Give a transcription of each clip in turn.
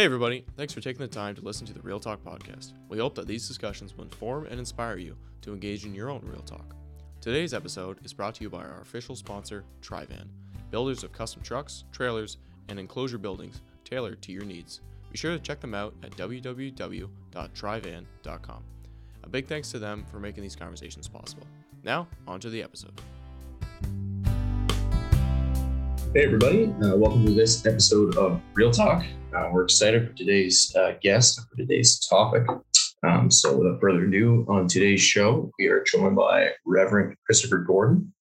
Hey, everybody. Thanks for taking the time to listen to the Real Talk podcast. We hope that these discussions will inform and inspire you to engage in your own Real Talk. Today's episode is brought to you by our official sponsor, Trivan, builders of custom trucks, trailers, and enclosure buildings tailored to your needs. Be sure to check them out at www.trivan.com. A big thanks to them for making these conversations possible. Now, on to the episode. Hey, everybody. Uh, welcome to this episode of Real Talk. Uh, we're excited for today's uh, guest, for today's topic. Um, so, without further ado, on today's show, we are joined by Reverend Christopher Gordon.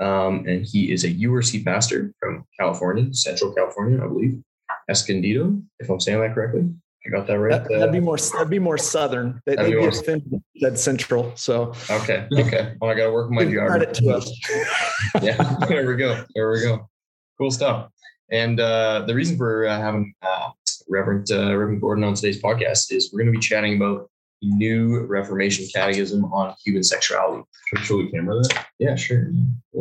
Um, and he is a URC pastor from California, Central California, I believe, Escondido, if I'm saying that correctly. I got that right. That, would be more. That'd be more southern. They, would be, more that central. So okay, okay. Well, I got to work my geography. to us. yeah, there we go. There we go. Cool stuff. And uh, the reason for uh, having uh, Reverend uh, Reverend Gordon on today's podcast is we're going to be chatting about the new Reformation Catechism on human sexuality. Show the camera that? Yeah, sure.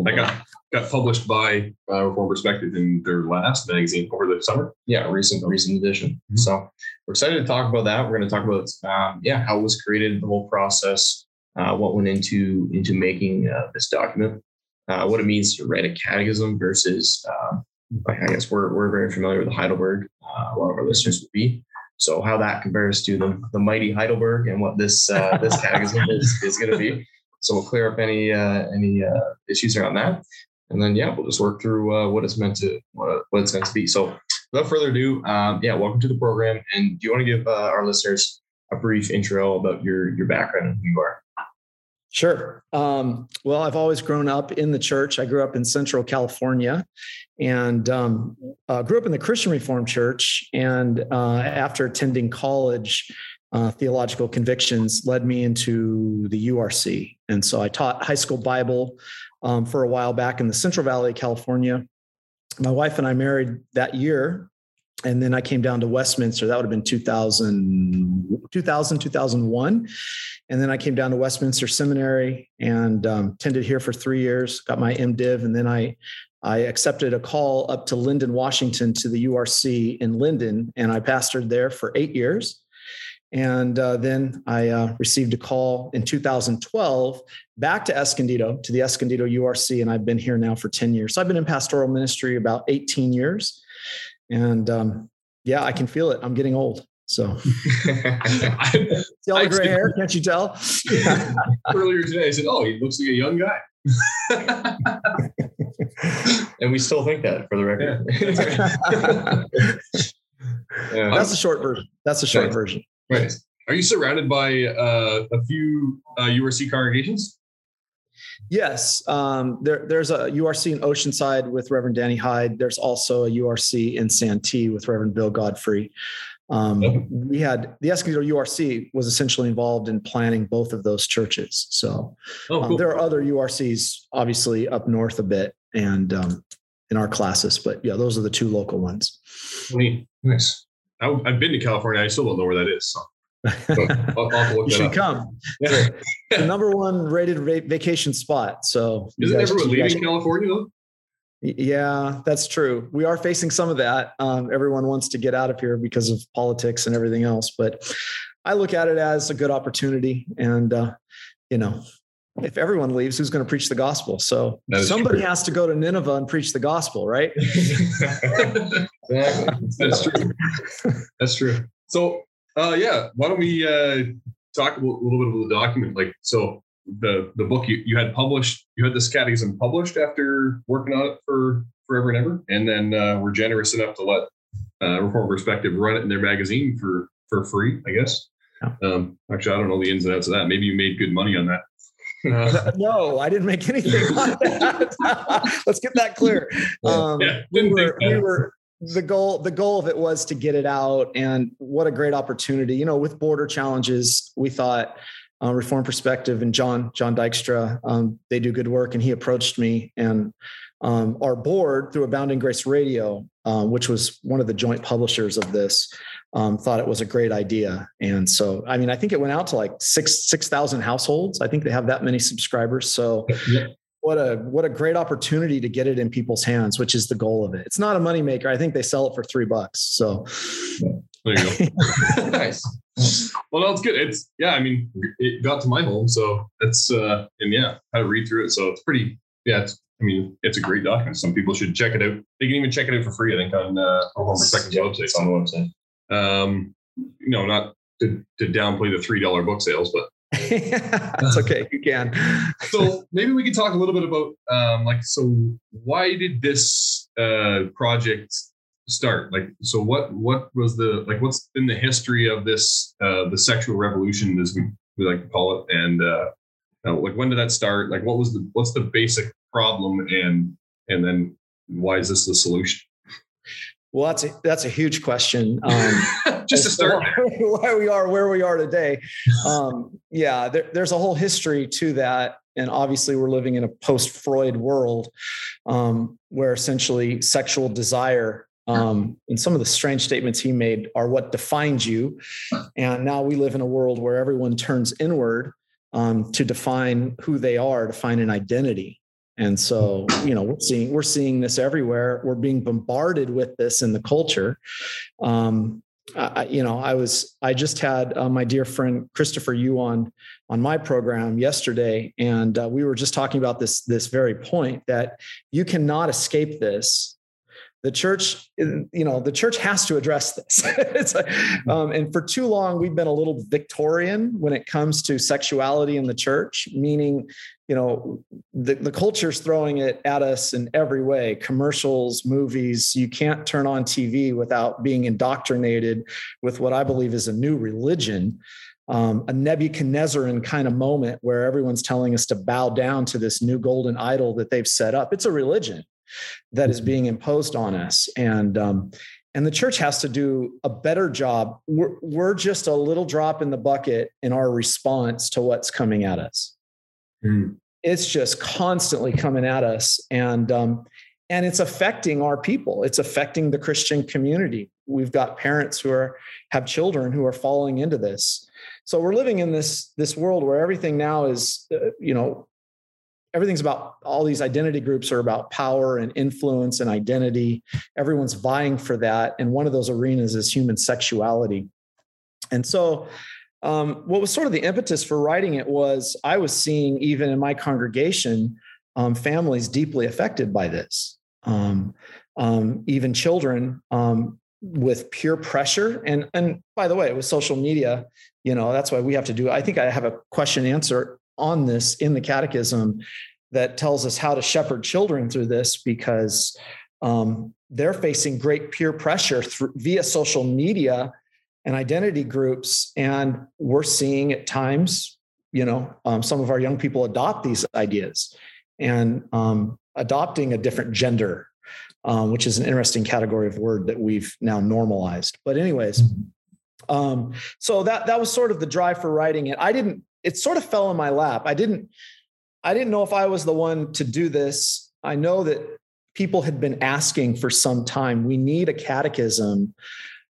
I got got published by uh, Reformed Perspective in their last magazine over the summer. Yeah, recent recent edition. Mm-hmm. So we're excited to talk about that. We're going to talk about um, yeah how it was created, the whole process, uh, what went into into making uh, this document, uh, what it means to write a catechism versus um, I guess we're, we're very familiar with Heidelberg. Uh, a lot of our listeners would be. So how that compares to the, the mighty Heidelberg and what this uh, this catechism is, is going to be. So we'll clear up any uh, any uh, issues around that, and then yeah, we'll just work through uh, what it's meant to what, what it's meant to be. So without further ado, um, yeah, welcome to the program. And do you want to give uh, our listeners a brief intro about your your background and who you are? Sure. Um, well, I've always grown up in the church. I grew up in Central California, and um, uh, grew up in the Christian Reformed Church. And uh, after attending college, uh, theological convictions led me into the URC, and so I taught high school Bible um, for a while back in the Central Valley of California. My wife and I married that year, and then I came down to Westminster. That would have been 2000, 2000 2001. And then I came down to Westminster Seminary and um, tended here for three years, got my MDiv, and then I I accepted a call up to Lynden, Washington to the URC in Lynden, and I pastored there for eight years. And uh, then I uh, received a call in 2012 back to Escondido, to the Escondido URC, and I've been here now for 10 years. So I've been in pastoral ministry about 18 years. And um, yeah, I can feel it. I'm getting old. So, see all the gray hair? Can't you tell? Earlier today, I said, "Oh, he looks like a young guy." and we still think that, for the record. Yeah. yeah. That's the short version. That's the short right. version. Right. Are you surrounded by uh, a few uh, URC congregations? Yes, um, there, there's a URC in Oceanside with Reverend Danny Hyde. There's also a URC in Santee with Reverend Bill Godfrey. Um, okay. We had the Escondido URC was essentially involved in planning both of those churches. So oh, um, cool. um, there are other URCs, obviously up north a bit, and um, in our classis, but yeah, those are the two local ones. Neat. Nice. I, have been to California. I still don't know where that is. So. I'll, I'll you should up. come. Yeah. the number one rated va- vacation spot. So isn't everyone leaving California though? Yeah, that's true. We are facing some of that. Um, everyone wants to get out of here because of politics and everything else. But I look at it as a good opportunity. And, uh, you know, if everyone leaves, who's going to preach the gospel? So somebody true. has to go to Nineveh and preach the gospel, right? exactly. That's true. That's true. So, uh, yeah, why don't we uh, talk a little bit about the document? Like, so the the book you, you had published you had this catechism published after working on it for forever and ever and then uh, we're generous enough to let uh, Reformed Perspective run it in their magazine for for free i guess. Um, actually i don't know the ins and outs of that. Maybe you made good money on that. Uh, no, I didn't make anything on that. Let's get that clear. Um, yeah, we were, we were the goal the goal of it was to get it out and what a great opportunity you know with border challenges we thought uh, Reformed Perspective and John John Dykstra. Um, they do good work, and he approached me and um, our board through Abounding Grace Radio, uh, which was one of the joint publishers of this, um, thought it was a great idea. And so, I mean, I think it went out to like six six thousand households. I think they have that many subscribers. So. Yeah. What a what a great opportunity to get it in people's hands, which is the goal of it. It's not a moneymaker. I think they sell it for three bucks. So There you go. nice. Well, that's good. It's yeah. I mean, it got to my home, so it's uh, and yeah, I read through it, so it's pretty. Yeah, it's. I mean, it's a great document. Some people should check it out. They can even check it out for free. I think on uh, on Perspective's yeah, website. On the website. Um, you know, not to, to downplay the three dollar book sales, but That's okay. You can. so maybe we could talk a little bit about um, like so why did this uh, project start? Like so what what was the like what's been the history of this uh, the sexual revolution as we, we like to call it and uh, uh, like when did that start? Like what was the what's the basic problem and and then why is this the solution? Well, that's a, that's a huge question. Um, Just to start, why we are where we are today. Um, yeah, there, there's a whole history to that, and obviously we're living in a post-Freud world um, where essentially sexual desire um, and some of the strange statements he made are what defines you. And now we live in a world where everyone turns inward um, to define who they are, to find an identity. And so, you know, we're seeing we're seeing this everywhere. We're being bombarded with this in the culture. Um, You know, I was I just had uh, my dear friend Christopher Yuan on on my program yesterday, and uh, we were just talking about this this very point that you cannot escape this the church you know the church has to address this mm-hmm. um, and for too long we've been a little victorian when it comes to sexuality in the church meaning you know the, the culture's throwing it at us in every way commercials movies you can't turn on tv without being indoctrinated with what i believe is a new religion um, a Nebuchadnezzarian kind of moment where everyone's telling us to bow down to this new golden idol that they've set up. It's a religion that is mm-hmm. being imposed on us. And um, and the church has to do a better job. We're, we're just a little drop in the bucket in our response to what's coming at us. Mm. it's just constantly coming at us. And um, and it's affecting our people. It's affecting the christian community. We've got parents who are have children who are falling into this. So we're living in this this world where everything now is uh, you know everything's about all these identity groups are about power and influence and identity. Everyone's vying for that. And one of those arenas is human sexuality. And so, um, what was sort of the impetus for writing it was I was seeing, even in my congregation, um, families deeply affected by this. Um, um even children um, with peer pressure. And, and by the way, with social media, you know, that's why we have to do. I think I have a question answer on this in the catechism that tells us how to shepherd children through this because um, they're facing great peer pressure through, via social media and identity groups. And we're seeing at times you know um, some of our young people adopt these ideas and um, adopting a different gender um, which is an interesting category of word that we've now normalized. But anyways um, so that that was sort of the drive for writing it. I didn't it sort of fell in my lap. I didn't I didn't know if I was the one to do this. I know that people had been asking for some time. We need a catechism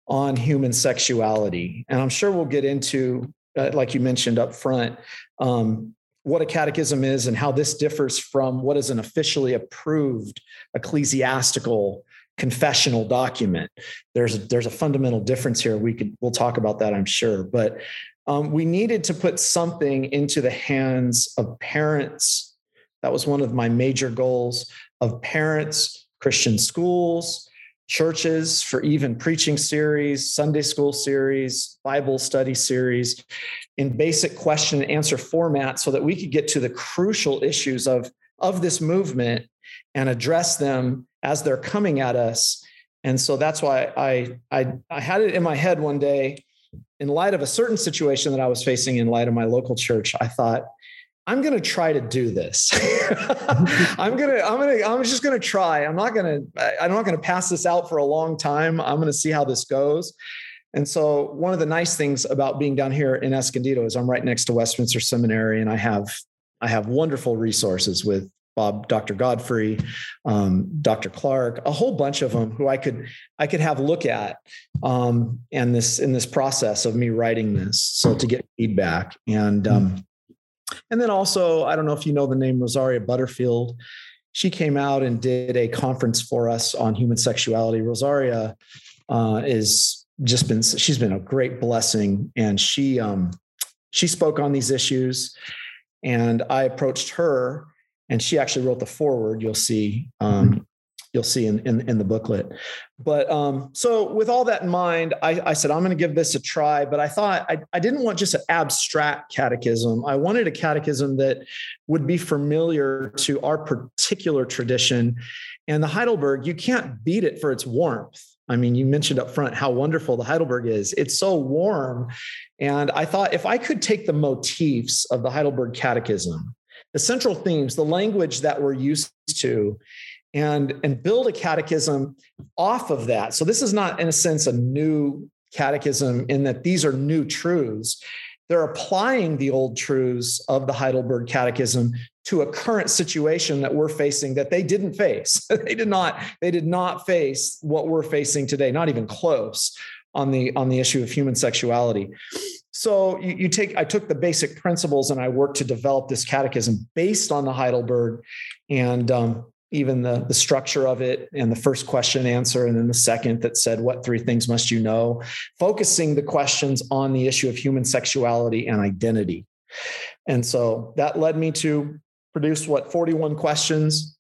on human sexuality, and I'm sure we'll get into, uh, like you mentioned up front, um, what a catechism is and how this differs from what is an officially approved ecclesiastical confessional document. There's a, there's a fundamental difference here. We could we'll talk about that, I'm sure, but um, we needed to put something into the hands of parents. That was one of my major goals of parents, Christian schools, churches for even preaching series, Sunday school series, Bible study series in basic question and answer format so that we could get to the crucial issues of, of this movement and address them as they're coming at us. And so that's why I, I, I had it in my head one day in light of a certain situation that I was facing in light of my local church, I thought, I'm going to try to do this. I'm going to, I'm going to, I'm just going to try. I'm not going to, I'm not going to pass this out for a long time. I'm going to see how this goes. And so one of the nice things about being down here in Escondido is I'm right next to Westminster Seminary and I have, I have wonderful resources with Bob, Dr. Godfrey, um, Dr. Clark, a whole bunch of them who I could I could have look at um, and this in this process of me writing this, so to get feedback and um, and then also I don't know if you know the name Rosaria Butterfield. She came out and did a conference for us on human sexuality. Rosaria uh, is just been she's been a great blessing, and she um, she spoke on these issues, and I approached her, and she actually wrote the foreword. You'll see um, you'll see in, in, in the booklet. But um, so with all that in mind, I, I said, I'm going to give this a try, but I thought I, I didn't want just an abstract catechism. I wanted a catechism that would be familiar to our particular tradition. And the Heidelberg, you can't beat it for its warmth. I mean, you mentioned up front how wonderful the Heidelberg is. It's so warm. And I thought if I could take the motifs of the Heidelberg Catechism, the central themes, the language that we're used to, and and build a catechism off of that. So this is not in a sense a new catechism in that these are new truths. They're applying the old truths of the heidelberg catechism to a current situation that we're facing that they didn't face. They did not they did not face what we're facing today not even close on the on the issue of human sexuality so you, you take i took the basic principles and i worked to develop this catechism based on the heidelberg and um, even the, the structure of it and the first question answer and then the second that said what three things must you know? Focusing the questions on the issue of human sexuality and identity. And so that led me to produce what 41 questions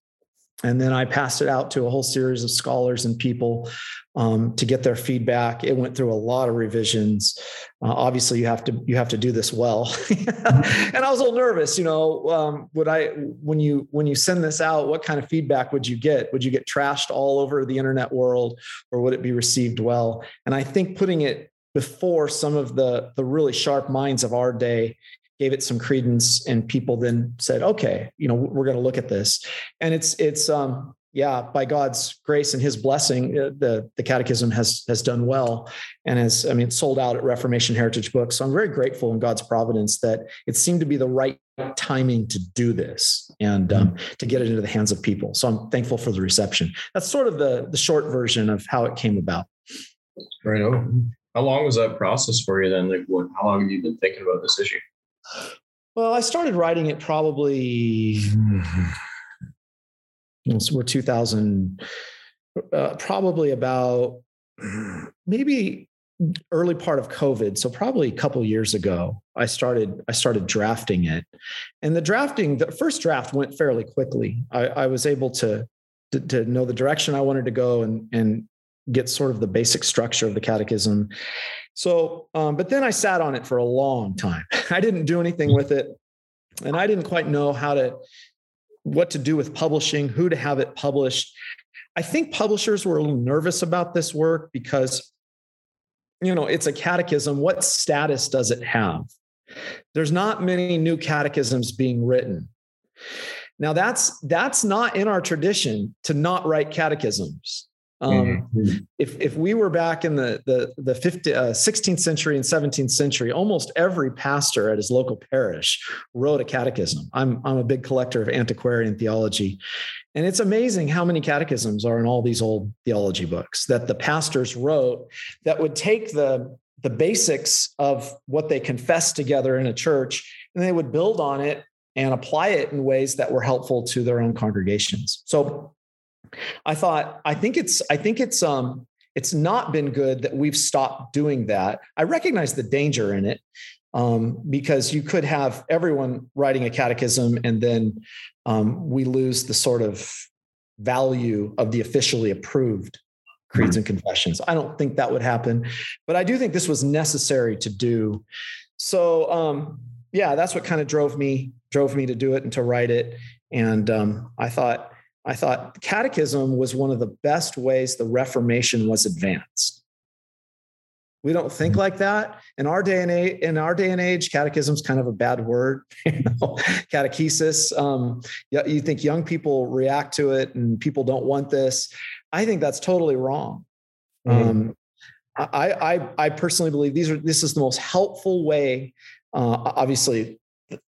and then I passed it out to a whole series of scholars and people um, to get their feedback. It went through a lot of revisions. Uh, obviously, you have to you have to do this well. and I was a little nervous. You know, um, would I when you when you send this out, what kind of feedback would you get? Would you get trashed all over the internet world, or would it be received well? And I think putting it before some of the the really sharp minds of our day gave it some credence and people then said okay you know we're going to look at this. And it's it's um yeah by god's grace and his blessing uh, the the catechism has has done well and has i mean sold out at reformation heritage books. So i'm very grateful in god's providence that it seemed to be the right timing to do this and um, to get it into the hands of people. So i'm thankful for the reception. That's sort of the the short version of how it came about. Right on. How long was that process for you then? Like what how long have you been thinking about this issue well, I started writing it probably we're 2000, uh, probably about maybe early part of COVID. So probably a couple years ago, I started I started drafting it, and the drafting the first draft went fairly quickly. I, I was able to, to to know the direction I wanted to go and and get sort of the basic structure of the catechism so, um, but then I sat on it for a long time. I didn't do anything with it. And I didn't quite know how to, what to do with publishing, who to have it published. I think publishers were a little nervous about this work because, you know, it's a catechism. What status does it have? There's not many new catechisms being written. Now that's that's not in our tradition to not write catechisms. Um, mm-hmm. If if we were back in the the the 50, uh, 16th century and 17th century, almost every pastor at his local parish wrote a catechism. I'm I'm a big collector of antiquarian theology, and it's amazing how many catechisms are in all these old theology books that the pastors wrote that would take the the basics of what they confessed together in a church and they would build on it and apply it in ways that were helpful to their own congregations. So I thought, I think it's, I think it's, um, it's not been good that we've stopped doing that. I recognize the danger in it um, because you could have everyone writing a catechism and then um, we lose the sort of value of the officially approved creeds and confessions. I don't think that would happen, but I do think this was necessary to do. So um, yeah, that's what kind of drove me drove me to do it and to write it. And um, I thought I thought catechism was one of the best ways the Reformation was advanced. We don't think mm-hmm. like that in our day and age. In our day and age, catechism is kind of a bad word. You know? Catechesis. Um, you think young people react to it, and people don't want this. I think that's totally wrong. Mm-hmm. Um, I, I, I personally believe these are. This is the most helpful way. Uh, obviously,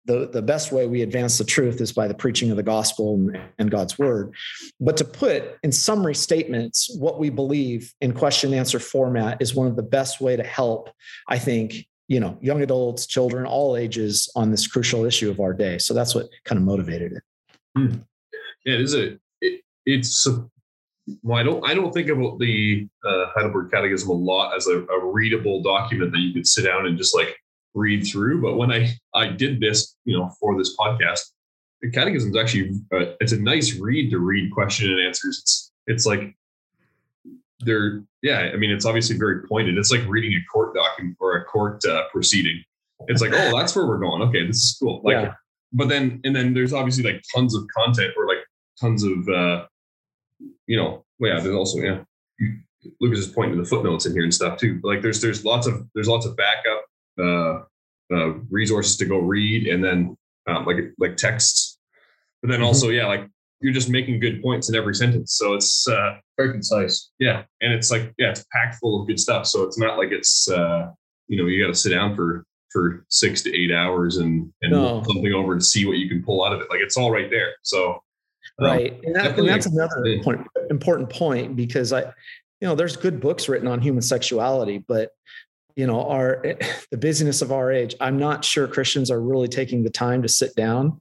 the, the best way we advance the truth is by the preaching of the gospel and, and, God's word. But to put in summary statements what we believe in question answer format is one of the best way to help, I think, you know, young adults, children, all ages on this crucial issue of our day. So that's what kind of motivated it. Hmm. Yeah, it is a, it, it's well, I don't I don't think about the uh, Heidelberg Catechism a lot as a, a readable document that you could sit down and just like read through. But when I I did this, you know, for this podcast, the Catechism is actually uh, it's a nice read to read question and answers. It's it's like they're yeah. I mean, it's obviously very pointed. It's like reading a court document or a court uh, proceeding. It's like, oh, that's where we're going. Okay, this is cool. Like, yeah. but then and then there's obviously like tons of content or like tons of uh, you know, well, yeah, there's also yeah. Lucas is pointing to the footnotes in here and stuff too. Like there's there's lots of there's lots of backup uh, uh, resources to go read, and then um, like like texts. But then mm-hmm. also yeah, like you're just making good points in every sentence, so it's uh, very concise. Yeah, and it's like yeah, it's packed full of good stuff. So it's not like it's uh, you know you got to sit down for for six to eight hours and and no. something over to see what you can pull out of it. Like it's all right there. So right and, that, and that's another point, important point because i you know there's good books written on human sexuality but you know our the busyness of our age i'm not sure christians are really taking the time to sit down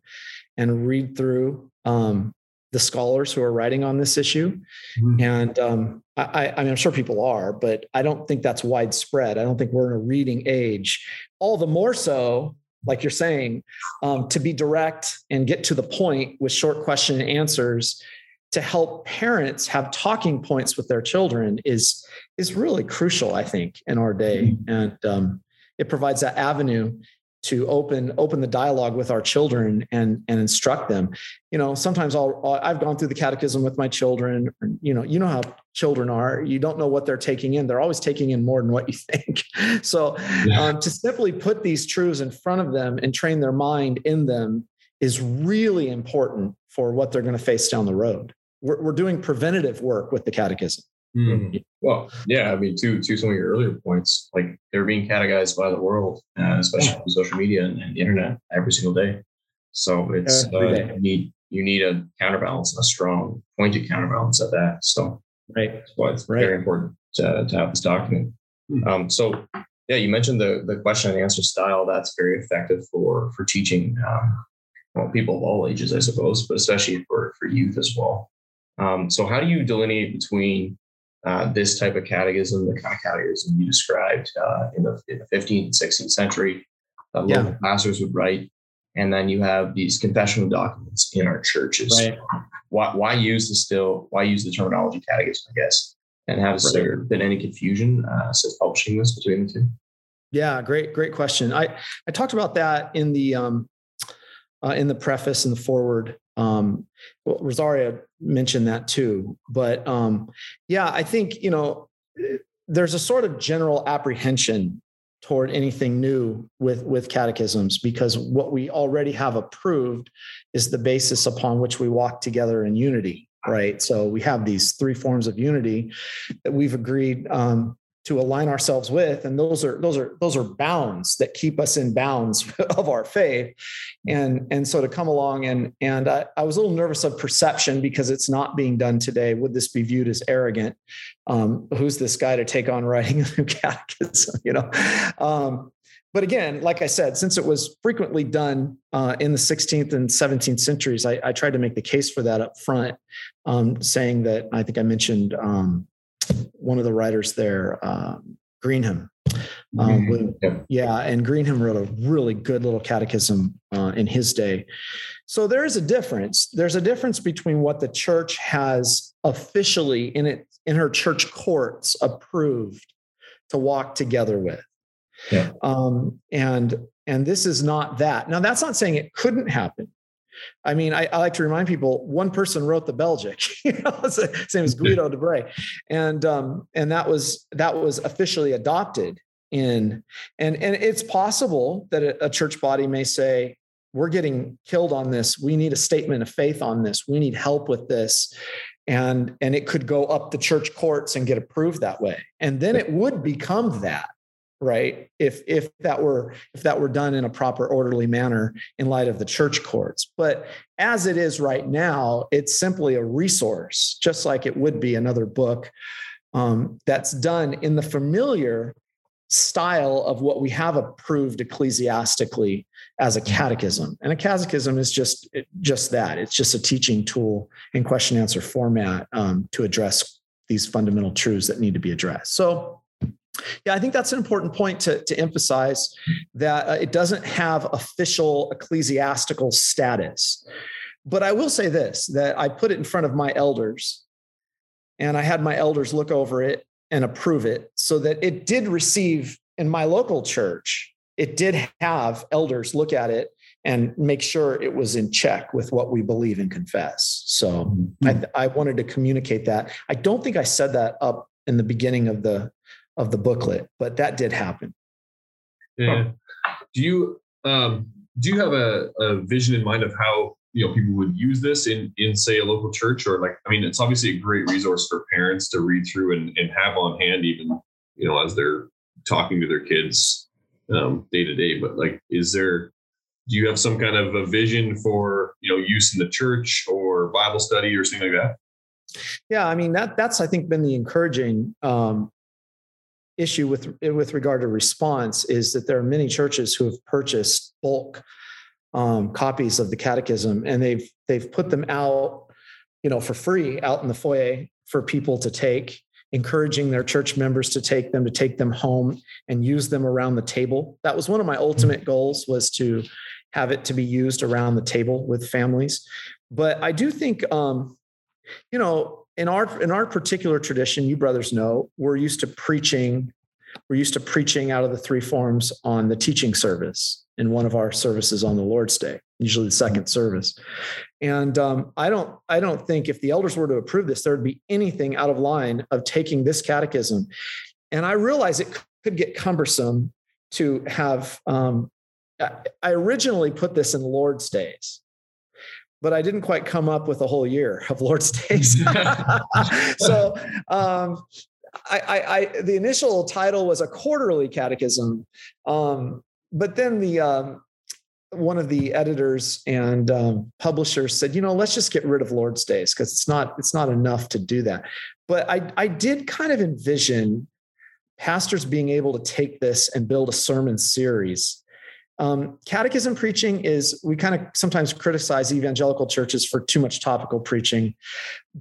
and read through um, the scholars who are writing on this issue. Mm-hmm. and um, I, I mean i'm sure people are but i don't think that's widespread. I don't think we're in a reading age. All the more so like you're saying, um, to be direct and get to the point with short question and answers to help parents have talking points with their children is is really crucial, I think, in our day, mm-hmm. and um, it provides that avenue to open open the dialogue with our children and and instruct them. You know sometimes I'll, i have gone through the catechism with my children you know you know how children are. You don't know what they're taking in. They're always taking in more than what you think. So yeah. um, to simply put these truths in front of them and train their mind in them is really important for what they're going to face down the road. We're, we're doing preventative work with the catechism Mm. Well, yeah, I mean, to to some of your earlier points, like they're being catechized by the world, uh, especially yeah. social media and, and, the internet every single day. So it's uh, you need you need a counterbalance, a strong pointed counterbalance at that. So right, that's why it's right. very important to, to have this document. Mm. Um, so yeah, you mentioned the the question and answer style. That's very effective for for teaching um, well people of all ages, I suppose, but especially for for youth as well. Um, so how do you delineate between uh, this type of catechism, the kind of catechism you described uh, in, the, in, the, 15th and 16th century, that yeah. local pastors would write. And then you have these confessional documents in our churches. Right. Why, why use the still? Why use the terminology catechism? I guess. And has right. there been any confusion uh, since publishing this between the two? Yeah, great, great question. I I talked about that in the um, uh, in the preface and the foreword um, Rosaria mentioned that too, but um, yeah, I think you know there's a sort of general apprehension toward anything new with with catechisms because what we already have approved is the basis upon which we walk together in unity right? So we have these three forms of unity that we've agreed um, to align ourselves with and those are those are those are bounds that keep us in bounds of our faith. And and so to come along and and I, I was a little nervous of perception because it's not being done today. Would this be viewed as arrogant? Um, who's this guy to take on writing a new catechism you know? Um, but again, like I said, since it was frequently done uh, in the 16th and 17th centuries, I, I, tried to make the case for that up front, um, saying that I think I mentioned um, one of the writers there, um, Greenham. Um, mm-hmm. yeah. and Greenham wrote a really good little catechism uh, in his day. So there is a difference. There's a difference between what the church has officially in it in her church courts approved to walk together with. Yeah. Um, and and this is not that. Now that's not saying it couldn't happen. I mean, I, I, like to remind people one person wrote the Belgic, you know, same as Guido de Brès. And um, and that was that was officially adopted in and and it's possible that a, a church body may say, we're getting killed on this. We need a statement of faith on this. We need help with this. And and it could go up the church courts and get approved that way. And then it would become that right? If if that were if that were done in a proper orderly manner in light of the church courts. But as it is right now it's simply a resource just like it would be another book um, that's done in the familiar style of what we have approved ecclesiastically as a catechism. And a catechism is just just that. It's just a teaching tool in question answer format um, to address these fundamental truths that need to be addressed. So yeah i think that's an important point to, to emphasize that uh, it doesn't have official ecclesiastical status. But i will say this that i put it in front of my elders and i had my elders look over it and approve it so that it did receive in my local church it did have elders look at it and make sure it was in check with what we believe and confess. So mm-hmm. I, I, wanted to communicate that. I don't think i said that up in the beginning of the of the booklet but that did happen. Yeah. Do you um do you have a, a vision in mind of how you know people would use this in in say a local church or like i mean it's obviously a great resource for parents to read through and, and have on hand even you know as they're talking to their kids um, day to day but like is there do you have some kind of a vision for you know use in the church or bible study or something like that? Yeah i mean that that's i think been the encouraging um, issue with with regard to response is that there are many churches who have purchased bulk um, copies of the catechism and they've they've put them out you know for free out in the foyer for people to take encouraging their church members to take them to take them home and use them around the table. That was one of my ultimate goals was to have it to be used around the table with families. But i do think um, you know in our in our particular tradition you brothers know we're used to preaching we're used to preaching out of the three forms on the teaching service in one of our services on the Lord's Day, usually the second service. And um, I don't, I don't think if the elders were to approve this, there would be anything out of line of taking this catechism. And I realize it could get cumbersome to have. Um, I originally put this in Lord's Days, but I didn't quite come up with a whole year of Lord's Days. so um, I, I, I, the initial title was a quarterly catechism, um, but then the um, one of the editors and um, publishers said, you know, let's just get rid of Lord's Days because it's not it's not enough to do that. But I I did kind of envision pastors being able to take this and build a sermon series um, catechism preaching is, we kind of sometimes criticize evangelical churches for too much topical preaching,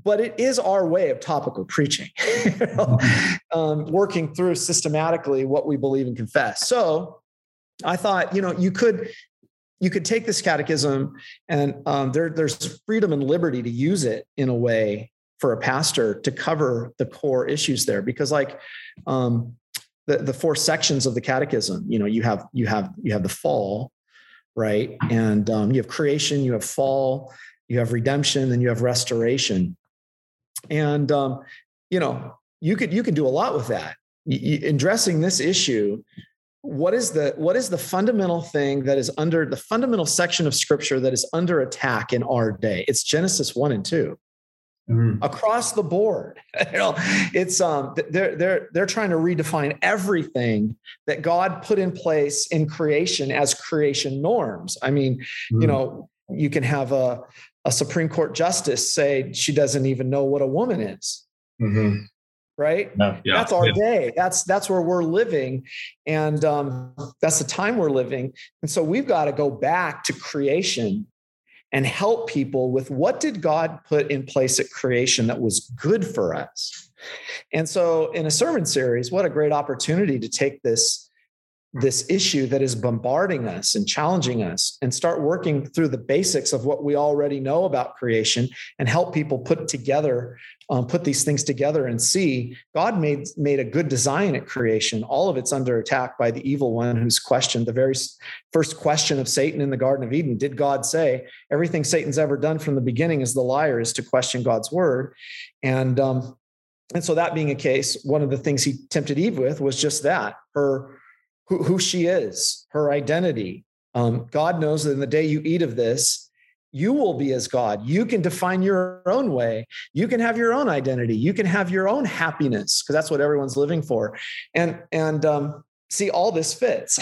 but it is our way of topical preaching, um, working through systematically what we believe and confess. So I thought, you know, you could. You could take this catechism, and um, there, there's freedom and liberty to use it in a way for a pastor to cover the core issues there. Because, like, um, the, the four sections of the catechism. You know you have you have you have the fall right? And um, you have creation you have fall you have redemption and you have restoration. And um, you know you could you could do a lot with that. In addressing this issue what is the what is the fundamental thing that is under the fundamental section of scripture that is under attack in our day? It's genesis 1 and 2 mm-hmm. across the board. you know, it's um they're they're they're trying to redefine everything that God put in place in creation as creation norms. I mean, mm-hmm. you know, you can have a a Supreme Court justice say she doesn't even know what a woman is. Mm-hmm right yeah. that's our yeah. day that's that's where we're living and um, that's the time we're living and so we've got to go back to creation and help people with what did God put in place at creation that was good for us. And so in a sermon series, what a great opportunity to take this this issue that is bombarding us and challenging us and start working through the basics of what we already know about creation and help people put together um, put these things together and see god made made a good design at creation. All of it's under attack by the evil one who's questioned the very first question of satan in the garden of eden. Did god say everything satan's ever done from the beginning is the liar is to question god's word. And um, and so that being a case one of the things he tempted eve with was just that her who, who she is, her identity. Um, God knows that in the day you eat of this, you will be as God. You can define your own way. You can have your own identity. You can have your own happiness because that's what everyone's living for. And and um, see, all this fits.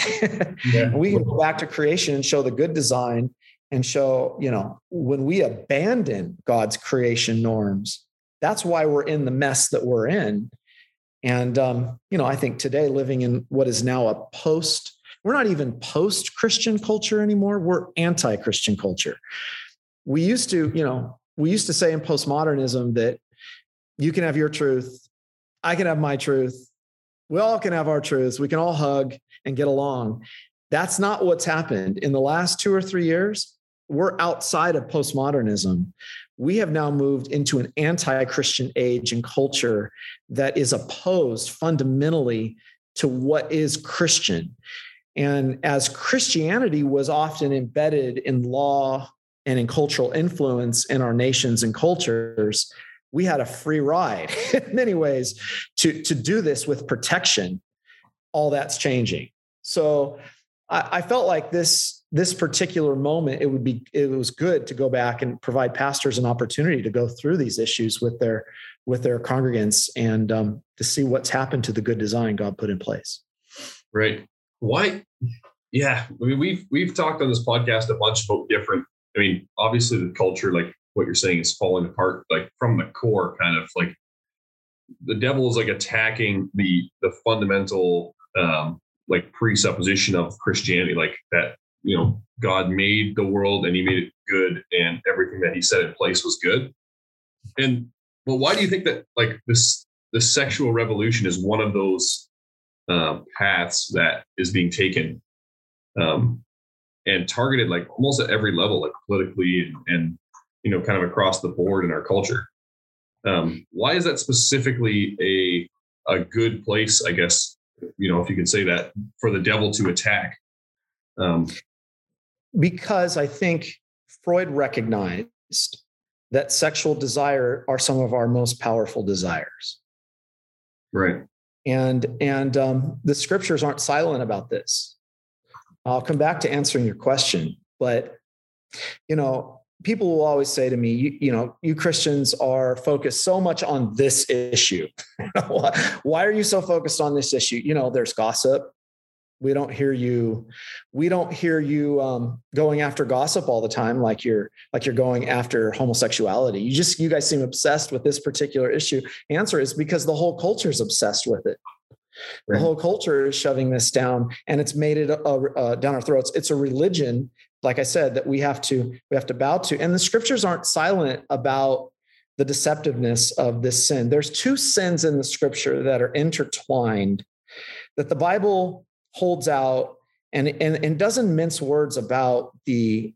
yeah. we can go back to creation and show the good design and show, you know, when we abandon God's creation norms, that's why we're in the mess that we're in And, um, you know, I think today living in what is now a post, we're not even post Christian culture anymore. We're anti Christian culture. We used to, you know, we used to say in postmodernism that you can have your truth, I can have my truth, we all can have our truths, we can all hug and get along. That's not what's happened in the last two or three years. We're outside of postmodernism. We have now moved into an anti Christian age and culture that is opposed fundamentally to what is Christian. And as Christianity was often embedded in law and in cultural influence in our nations and cultures, we had a free ride in many ways to, to do this with protection. All that's changing. So I, I felt like this this particular moment, it would be it was good to go back and provide pastors an opportunity to go through these issues with their with their congregants and um, to see what's happened to the good design God put in place. Right. Why? Yeah. We've we've talked on this podcast a bunch about different. I mean, obviously the culture, like what you're saying, is falling apart, like from the core, kind of like the devil is like attacking the the fundamental um, like presupposition of Christianity, like that you know God made the world and He made it good, and everything that He set in place was good. And well, why do you think that like this the sexual revolution is one of those um, paths that is being taken um, and targeted like almost at every level, like politically and, and you know kind of across the board in our culture? Um, why is that specifically a a good place, I guess, you know, if you can say that, for the devil to attack? Um, because I think Freud recognized that sexual desire are some of our most powerful desires. Right. And and um, the scriptures aren't silent about this. I'll come back to answering your question, but you know, people will always say to me, you, you know, you Christians are focused so much on this issue. Why are you so focused on this issue? You know, there's gossip, we don't hear you we don't hear you um, going after gossip all the time like you're like you're going after homosexuality you just you guys seem obsessed with this particular issue answer is because the whole culture is obsessed with it right. the whole culture is shoving this down and it's made it uh, down our throats it's a religion like i said that we have to we have to bow to and the scriptures aren't silent about the deceptiveness of this sin there's two sins in the scripture that are intertwined that the bible holds out and, and, and doesn't mince words about the,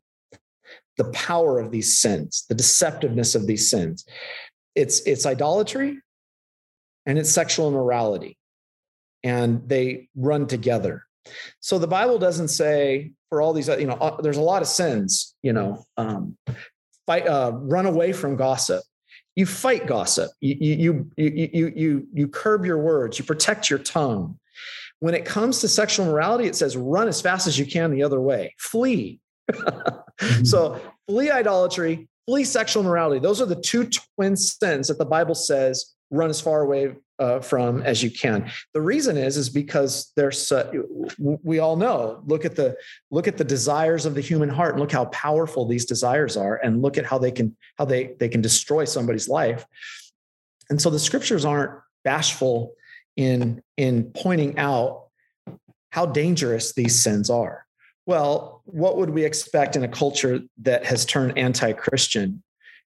the power of these sins, the deceptiveness of these sins. It's, it's idolatry and it's sexual immorality, and they run together. So the Bible doesn't say for all these, you know, uh, there's a lot of sins, you know, um, fight, uh, run away from gossip. You fight gossip. You, you, you, you, you, you curb your words. You protect your tongue. When it comes to sexual morality, it says run as fast as you can the other way, flee. So, flee idolatry, flee sexual morality. Those are the two twin sins that the Bible says run as far away uh, from as you can. The reason is is because there's uh, we all know. Look at the look at the desires of the human heart and look how powerful these desires are, and look at how they can how they they can destroy somebody's life. And so the scriptures aren't bashful in in pointing out how dangerous these sins are. Well, what would we expect in a culture that has turned anti-Christian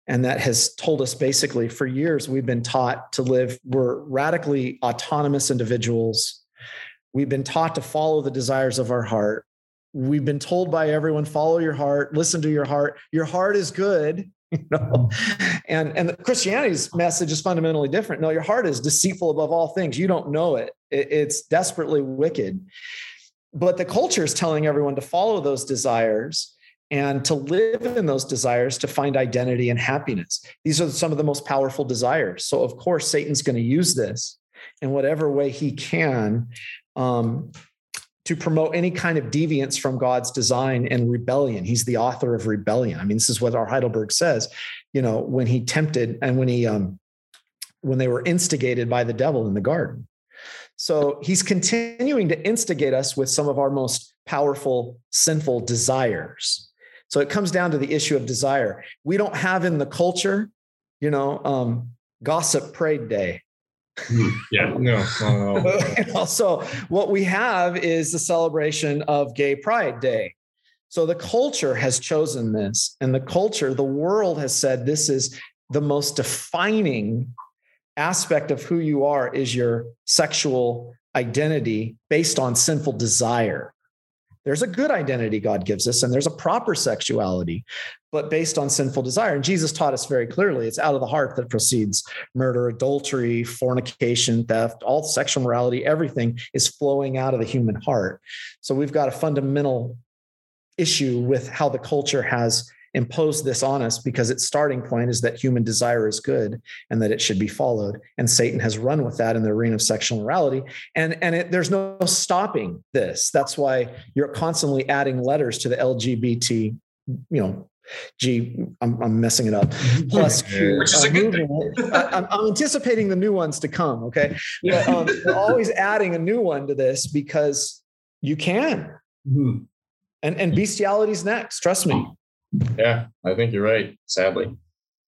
and that has told us basically for years we've been taught to live we're radically autonomous individuals. We've been taught to follow the desires of our heart. We've been told by everyone follow your heart, listen to your heart. Your heart is good you know and and christianity's message is fundamentally different no your heart is deceitful above all things you don't know it. it it's desperately wicked but the culture is telling everyone to follow those desires and to live in those desires to find identity and happiness these are some of the most powerful desires so of course satan's going to use this in whatever way he can um, to promote any kind of deviance from God's design and rebellion. He's the author of rebellion. I mean, this is what our Heidelberg says, you know, when he tempted and when he um when they were instigated by the devil in the garden. So he's continuing to instigate us with some of our most powerful sinful desires. So it comes down to the issue of desire. We don't have in the culture, you know, um, gossip parade day. Mm, yeah. No, no, no. So what we have is the celebration of Gay Pride Day. So the culture has chosen this, and the culture, the world has said this is the most defining aspect of who you are is your sexual identity based on sinful desire. There's a good identity God gives us, and there's a proper sexuality, but based on sinful desire. And Jesus taught us very clearly it's out of the heart that proceeds murder, adultery, fornication, theft, all sexual morality, everything is flowing out of the human heart. So we've got a fundamental issue with how the culture has imposed this on us because its starting point is that human desire is good and that it should be followed and satan has run with that in the arena of sexual morality and and it, there's no stopping this that's why you're constantly adding letters to the lgbt you know G, I'm, I'm messing it up. Plus, Q, Which is a uh, good thing. I, I'm, I'm anticipating the new ones to come. Okay, but um, we're always adding a new one to this because you can, Mhm. and and bestiality's next. Trust me. Yeah, I think you're right. Sadly,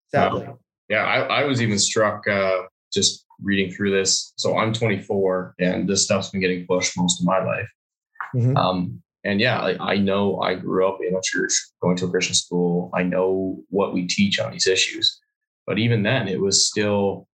Sadly, yeah, I, I was even struck uh, just reading through this. So I'm 24, and this stuff's been getting pushed most of my life. Mhm. Um, and yeah, like, I know I grew up in a church, going to a Christian school. I know what we teach on these issues, but even then, it was still.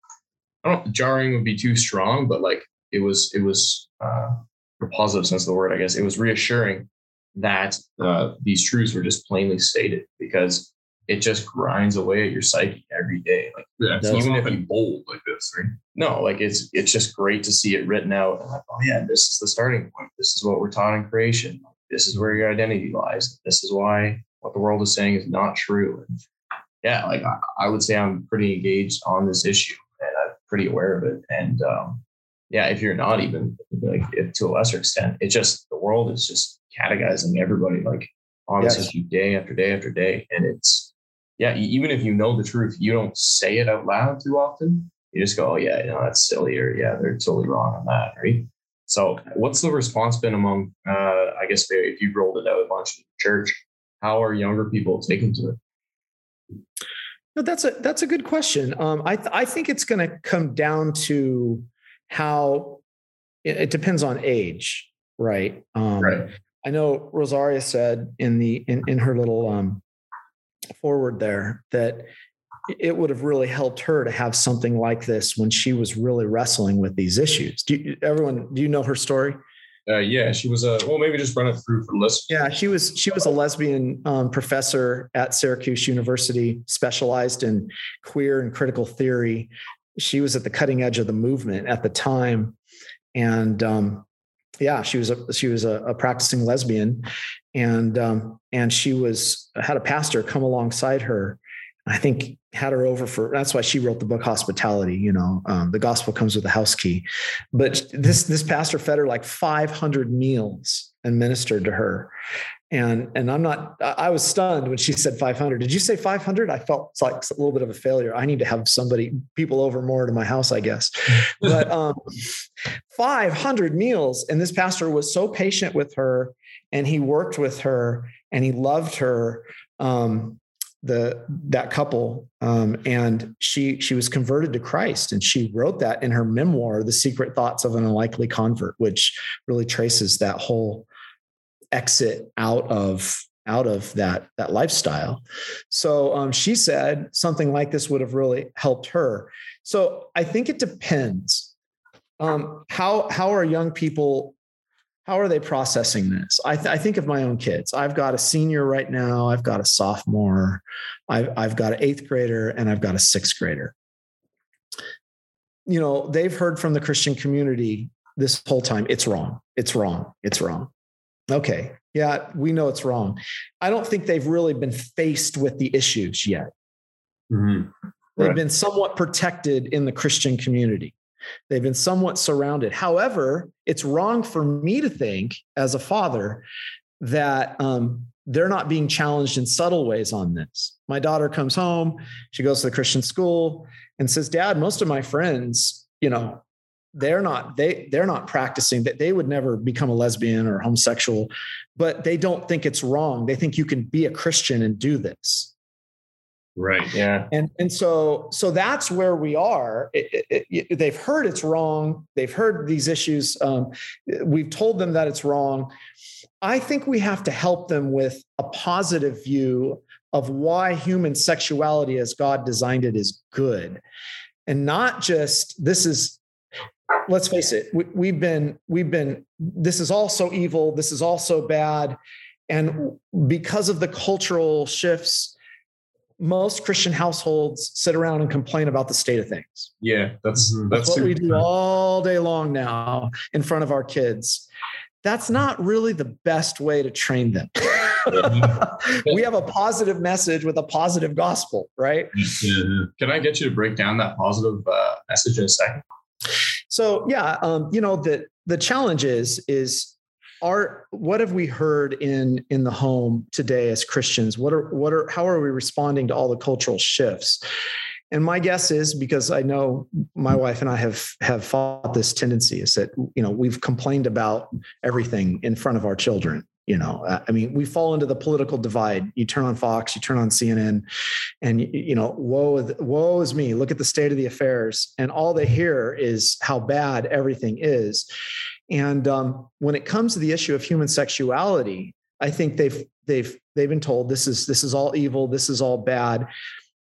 I don't jarring would be too strong, but like it was, it was uh, a positive sense of the word, I guess. It was reassuring that uh, these truths were just plainly stated because it just grinds away at your psyche every day. Like Yeah. It's Even if you bold like this, right? no, like it's it's just great to see it written out. And like, oh yeah, this is the starting point. This is what we're taught in creation. This is where your identity lies. This is why what the world is saying is not true. And yeah, like I, I would say I'm pretty engaged on this issue and I'm pretty aware of it. And um, yeah, if you're not even like if, to a lesser extent, it's just the world is just catechizing everybody like on this Yes. issue day after day after day. And it's yeah, even if you know the truth, you don't say it out loud too often you just go, oh yeah, you know, that's silly, or yeah, they're totally wrong on that, right? So, what's the response been among, uh, I guess, if you've rolled it out a bunch in church, how are younger people taking to it? No, that's a that's a good question. Um, I th- I think it's going to come down to how it, depends on age, right? Um, Right. I know Rosaria said in the in, in her little um, foreword there that it would have really helped her to have something like this when she was really wrestling with these issues. Do you, everyone do you know her story? Uh, yeah, she was a well, maybe just run it through for the listeners. Yeah, she was she was a lesbian um, professor at Syracuse University, specialized in queer and critical theory. She was at the cutting edge of the movement at the time, and um, yeah, she was a she was a, a practicing lesbian, and um, and she was had a pastor come alongside her. I think had her over for that's why she wrote the book Hospitality. You know, um, the gospel comes with a house key, but this this pastor fed her like 500 meals and ministered to her. And and I'm not I was stunned when she said 500. Did you say 500? I felt like a little bit of a failure. I need to have somebody people over more to my house, I guess. But um 500 meals and this pastor was so patient with her and he worked with her and he loved her um the that couple um, and she she was converted to Christ and she wrote that in her memoir The Secret Thoughts of an Unlikely Convert which really traces that whole exit out of out of that that lifestyle. So um, she said something like this would have really helped her. So I think it depends um, how how are young people how are they processing this? I, th- I think of my own kids. I've got a senior right now i've got a sophomore I've, I've got an eighth grader and i've got a sixth grader. You know they've heard from the christian community this whole time it's wrong. It's wrong. It's wrong okay yeah we know it's wrong i don't think they've really been faced with the issues yet Mhm. They've Right. been somewhat protected in the Christian community. They've been somewhat surrounded. However, it's wrong for me to think, as a father, that um, they're not being challenged in subtle ways on this. My daughter comes home, she goes to the Christian school and says, "Dad, most of my friends, you know, they're not they they're not practicing that they would never become a lesbian or homosexual, but they don't think it's wrong. They think you can be a Christian and do this." Right. Yeah. And and so so that's where we are. It, it, it, they've heard it's wrong. They've heard these issues. Um, we've told them that it's wrong. I think we have to help them with a positive view of why human sexuality, as God designed it, is good, and not just this is. Let's face it. We, we've been we've been. This is also evil. This is also bad, and because of the cultural shifts most Christian households sit around and complain about the state of things. Yeah, that's Mhm. that's, That's what we super- do all day long now in front of our kids. That's not really the best way to train them. we have a positive message with a positive gospel, right? Can I get you to break down that positive uh, message in a second? So yeah, um, you know the the challenge is is are what have we heard in in the home today as Christians? What are what are how are we responding to all the cultural shifts? And my guess is because I know my wife and I have have fought this tendency is that you know we've complained about everything in front of our children. You know, Uh, I mean, we fall into the political divide. You turn on Fox, you turn on CNN, and you, know, woe, woe is me. Look at the state of the affairs, and all they hear is how bad everything is. And um, when it comes to the issue of human sexuality, I think they've they've they've been told this is this is all evil, this is all bad.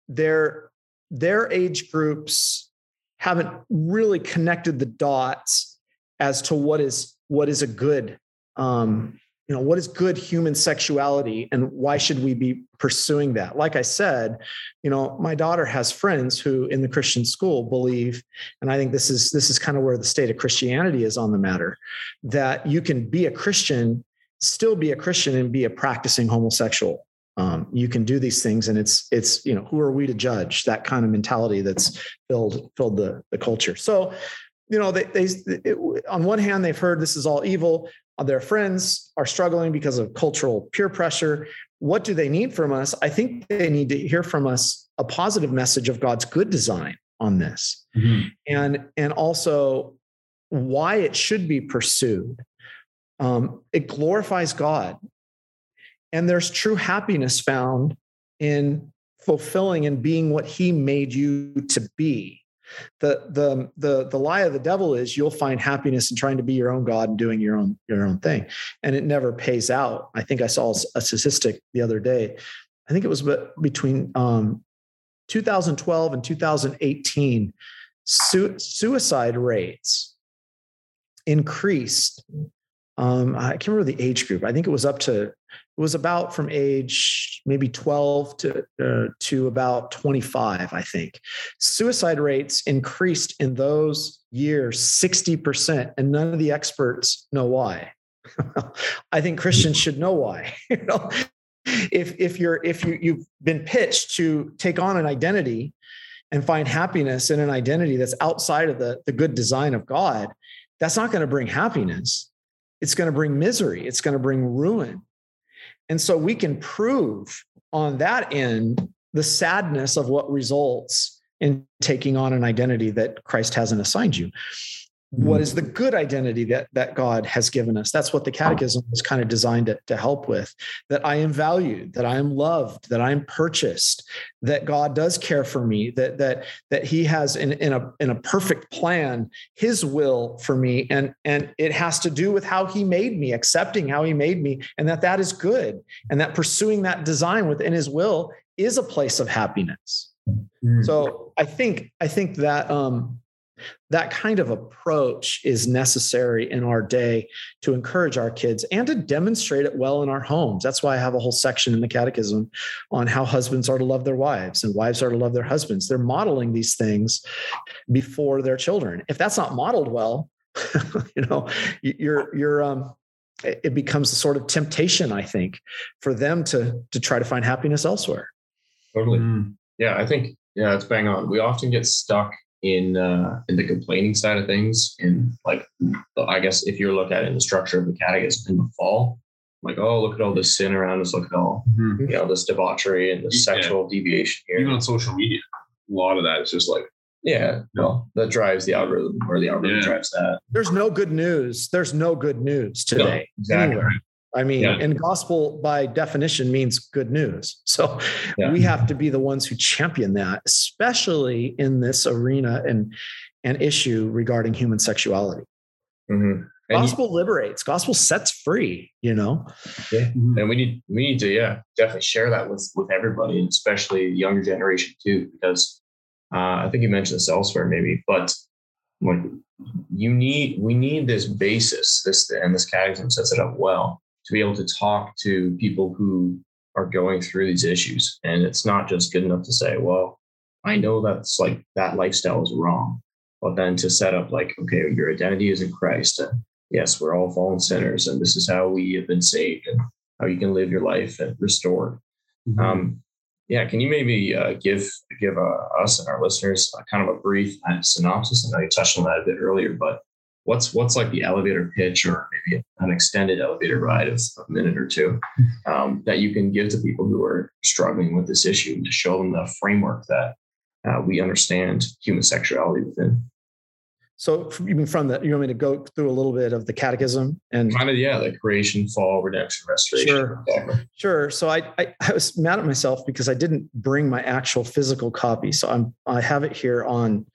Their their age groups haven't really connected the dots as to what is what is a good um, you know what is good human sexuality and why should we be pursuing that? Like i said you know my daughter has friends who in the christian school believe and i think this is this is kind of where the state of christianity is on the matter that you can be a christian still be a christian and be a practicing homosexual. Um, you can do these things and it's it's you know who are we to judge? That kind of mentality that's filled filled the, the culture. So you know they, they it, on one hand they've heard this is all evil their friends are struggling because of cultural peer pressure. What do they need from us? I think they need to hear from us a positive message of god's good design on this. Mhm. and and also why it should be pursued. Um, it glorifies god. And there's true happiness found in fulfilling and being what he made you to be the the the the lie of the devil is you'll find happiness in trying to be your own god and doing your own your own thing. And it never pays out. I think i saw a statistic the other day. I think it was between um, 2012 and 2018 su- suicide rates increased um, i can't remember the age group. I think it was up to was about from age maybe 12 to uh, to about 25 i think. Suicide rates increased in those years 60% and none of the experts know why. I think christians should know why you know? If if you're if you you've been pitched to take on an identity and find happiness in an identity that's outside of the the good design of god that's not going to bring happiness. It's going to bring misery. It's going to bring ruin and so we can prove on that end the sadness of what results in taking on an identity that Christ hasn't assigned you. What is the good identity that, that God has given us? That's what the catechism was kind of designed to, to help with that I am valued, that I am loved, that I'm purchased, that God does care for me, that, that, that He has in, in, a, in a perfect plan His will for me. And, and it has to do with how He made me, accepting how He made me, and that that is good. And that pursuing that design within His will is a place of happiness. Mm. So I think I think that um, that kind of approach is necessary in our day to encourage our kids and to demonstrate it well in our homes. That's why I have a whole section in the catechism on how husbands are to love their wives and wives are to love their husbands. They're modeling these things before their children. If that's not modeled well, you know, you're you're um it becomes a sort of temptation, I think, for them to to try to find happiness elsewhere. Totally. Mm. Yeah, I think yeah, it's bang on. We often get stuck in uh, in the complaining side of things, in like I guess if you look at it in the structure of the catechism in the fall, like oh look at all this sin around us, look at all Mhm. you know this debauchery and this Yeah. sexual deviation here. Even on social media, a lot of that is just like, yeah, well, that drives the algorithm, or the algorithm Yeah. drives that. There's no good news. There's no good news today. exactly. anywhere. I mean, yeah. and gospel by definition means good news. So yeah. we have to be the ones who champion that, especially in this arena and an issue regarding human sexuality. Mm-hmm. Gospel you, liberates. Gospel sets free. You know. Yeah, mm-hmm. and we need we need to yeah definitely share that with with everybody, and especially the younger generation too, because uh, I think you mentioned this elsewhere maybe, but like you need we need this basis this and this catechism sets it up well to be able to talk to people who are going through these issues and it's not just good enough to say well i know that's like that lifestyle is wrong but then to set up like okay your identity is in christ and yes we're all fallen sinners and this is how we have been saved and how you can live your life and restored mm-hmm. um, yeah, can you maybe uh, give give uh, us and our listeners kind of a brief uh, synopsis? I know you touched on that a bit earlier, but what's what's like the elevator pitch or maybe an extended elevator ride of a minute or two um, that you can give to people who are struggling with this issue to show them the framework that uh, we understand human sexuality within. So even from the, you want me to go through a little bit of the catechism and kind of, yeah, the creation, fall, redemption, restoration. Sure. Sure. So I, I, I, was mad at myself because I didn't bring my actual physical copy. So I'm, I have it here on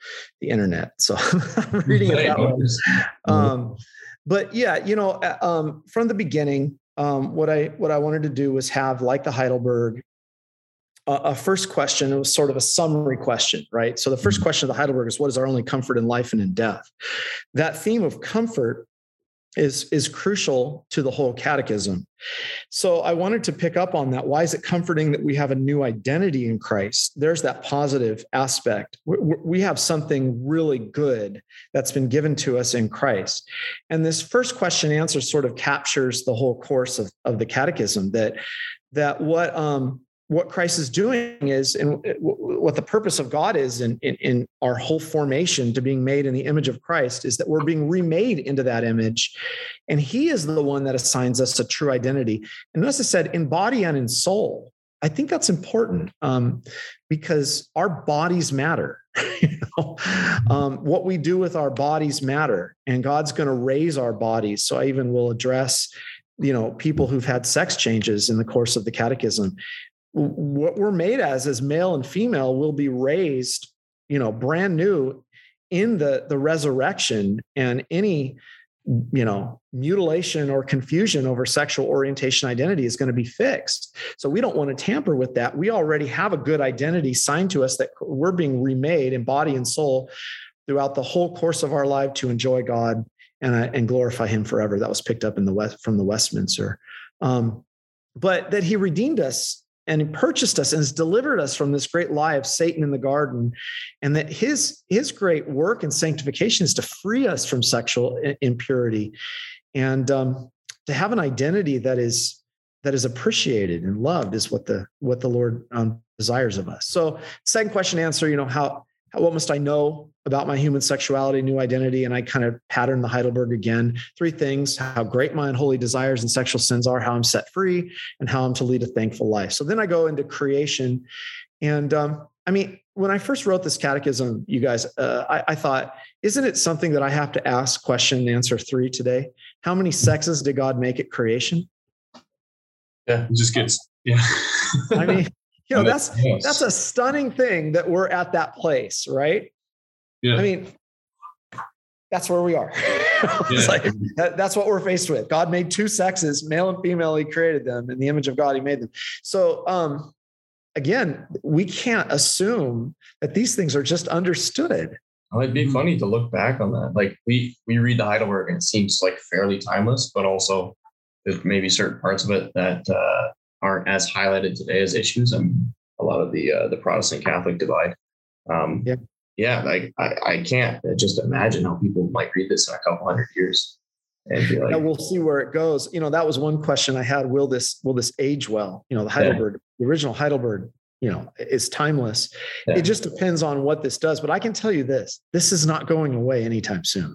the internet. So I'm reading it that way. Um, but yeah, you know, uh, um, from the beginning, um, what I, what I wanted to do was have like the Heidelberg a first question. It was sort of a summary question, right? So the first mm-hmm. question of the Heidelberg is what is our only comfort in life and in death? That theme of comfort is, is crucial to the whole catechism. So I wanted to pick up on that. Why is it comforting that we have a new identity in Christ? There's that positive aspect. We have something really good that's been given to us in Christ. And this first question answer sort of captures the whole course of, of the catechism that, that what, um, what Christ is doing is, and what the purpose of God is in, in, in, our whole formation to being made in the image of Christ is that we're being remade into that image. And He is the one that assigns us a true identity. And as I said, in body and in soul. I think that's important um, because our bodies matter. you know? um, what we do with our bodies matter, and God's going to raise our bodies. So I even will address you know people who've had sex changes in the course of the catechism what we're made as as male and female will be raised you know brand new in the the resurrection and any you know mutilation or confusion over sexual orientation identity is going to be fixed. So we don't want to tamper with that. We already have a good identity signed to us that we're being remade in body and soul throughout the whole course of our life to enjoy god and, uh, and glorify him forever. That was picked up in the west from the westminster. Um, but that he redeemed us and he purchased us and has delivered us from this great lie of Satan in the garden, and that his his great work and sanctification is to free us from sexual impurity, and um, to have an identity that is that is appreciated and loved is what the what the Lord um, desires of us. So, second question answer, you know how what must I know about my human sexuality, new identity? And I kind of pattern the Heidelberg again. Three things how great my unholy desires and sexual sins are, how I'm set free, and how I'm to lead a thankful life. So then I go into creation. And um, I mean, when I first wrote this catechism, you guys, uh, I, I, thought, isn't it something that I have to ask question and answer three today? How many sexes did God make at creation? Yeah, it just gets, yeah. I mean, you know that's yes. that's a stunning thing that we're at that place right? Yeah. i mean that's where we are. Yeah. like, that, that's what we're faced with. God made two sexes male and female he created them. In the image of god he made them. So um again we can't assume that these things are just understood. Well, it'd be funny to look back on that. Like we we read the heidelberg and it seems like fairly timeless but also there's maybe certain parts of it that uh aren't as highlighted today as issues. and a lot of the uh, the Protestant Catholic divide. Um, yeah, yeah. Like I, I can't just imagine how people might read this in a couple hundred years and like, yeah, we'll see where it goes. You know, that was one question I had. Will this will this age well? You know, the Heidelberg, yeah. the original Heidelberg. You know, is timeless. Yeah. It just depends on what this does. But I can tell you this: this is not going away anytime soon.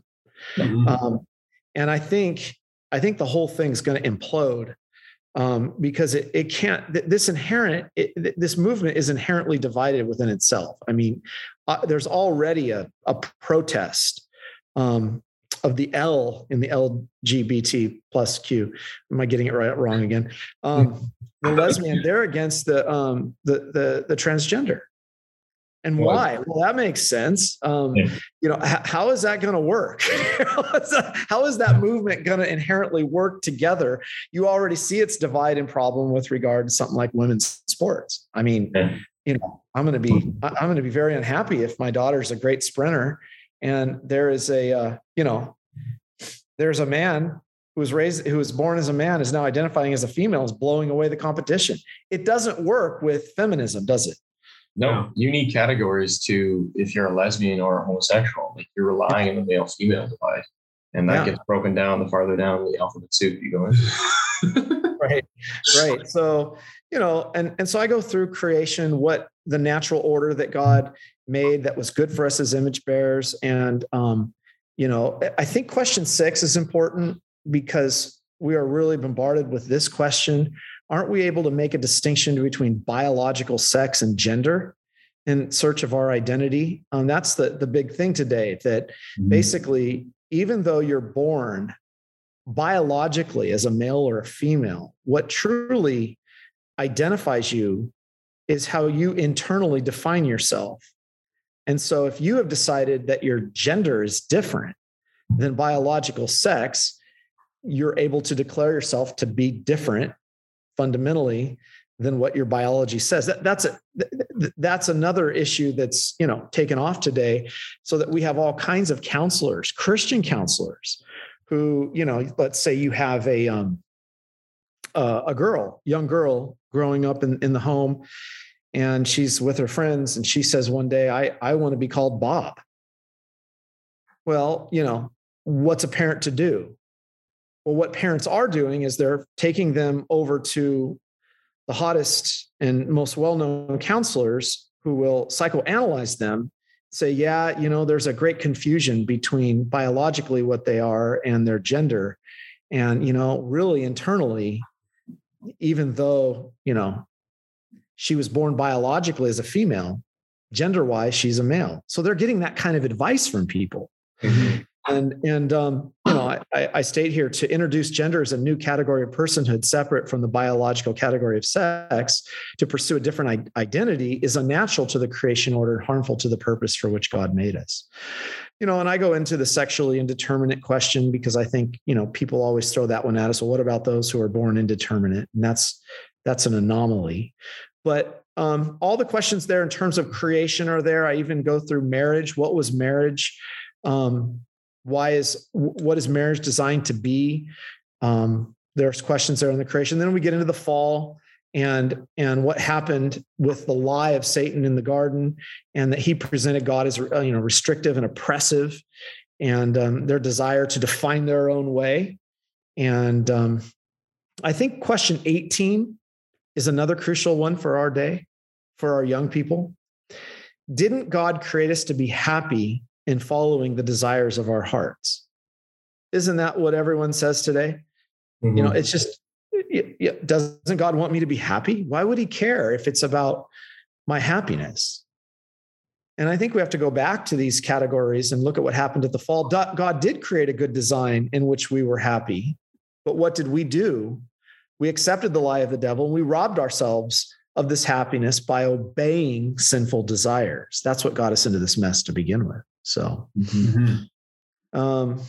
Mm-hmm. Um, and I think I think the whole thing's going to implode um, because it, it can't this inherent it, this movement is inherently divided within itself i mean uh, there's already a, a protest um, of the L in the LGBT plus Q. Am I getting it right wrong again? Um, the lesbian, they're against the um, the the the transgender. And why? Well, that makes sense. Um, yeah. You know, h- how is that going to work? how is that movement going to inherently work together? You already see its divide and problem with regard to something like women's sports. I mean, yeah. you know, I'm going to be I'm going to be very unhappy if my daughter's a great sprinter and there is a uh, you know there's a man who was raised who was born as a man is now identifying as a female is blowing away the competition it doesn't work with feminism does it no you need categories to if you're a lesbian or a homosexual like you're relying on the male female divide and that yeah. gets broken down the farther down the alphabet soup you go in right right so you know and and so i go through creation what the natural order that god made that was good for us as image bearers. And, um, you know, I think question six is important because we are really bombarded with this question. Aren't we able to make a distinction between biological sex and gender in search of our identity? Um, that's the, the big thing today that mm-hmm. basically, even though you're born biologically as a male or a female, what truly identifies you is how you internally define yourself. And so if you have decided that your gender is different than biological sex, you're able to declare yourself to be different fundamentally than what your biology says. That, that's a, that's another issue that's you know taken off today, so that we have all kinds of counselors, Christian counselors, who you know, let's say you have a um, uh, a girl, young girl growing up in, in the home, and she's with her friends and she says one day i i want to be called bob well you know what's a parent to do well what parents are doing is they're taking them over to the hottest and most well-known counselors who will psychoanalyze them say yeah you know there's a great confusion between biologically what they are and their gender. And you know really internally even though you know she was born biologically as a female gender wise she's a male. So they're getting that kind of advice from people. Mm-hmm. and and um, you know I, I state here to introduce gender as a new category of personhood separate from the biological category of sex to pursue a different identity is unnatural to the creation order and harmful to the purpose for which god made us you know and i go into the sexually indeterminate question because i think you know people always throw that one at us well what about those who are born indeterminate and that's that's an anomaly but um, all the questions there in terms of creation are there. I even go through marriage. What was marriage? Um, why is what is marriage designed to be? Um, there's questions there in the creation. Then we get into the fall and and what happened with the lie of Satan in the garden, and that he presented God as uh, you know restrictive and oppressive, and um, their desire to define their own way. And um, I think question 18 is another crucial one for our day, for our young people. Didn't God create us to be happy in following the desires of our hearts? Isn't that what everyone says today? Mm-hmm. You know, mm-hmm. it's just, doesn't God want me to be happy? Why would he care if it's about my happiness? And I think we have to go back to these categories and look at what happened at the fall. God did create a good design in which we were happy. But what did we do we accepted the lie of the devil and we robbed ourselves of this happiness by obeying sinful desires. That's what got us into this mess to begin with. So, mm-hmm. um,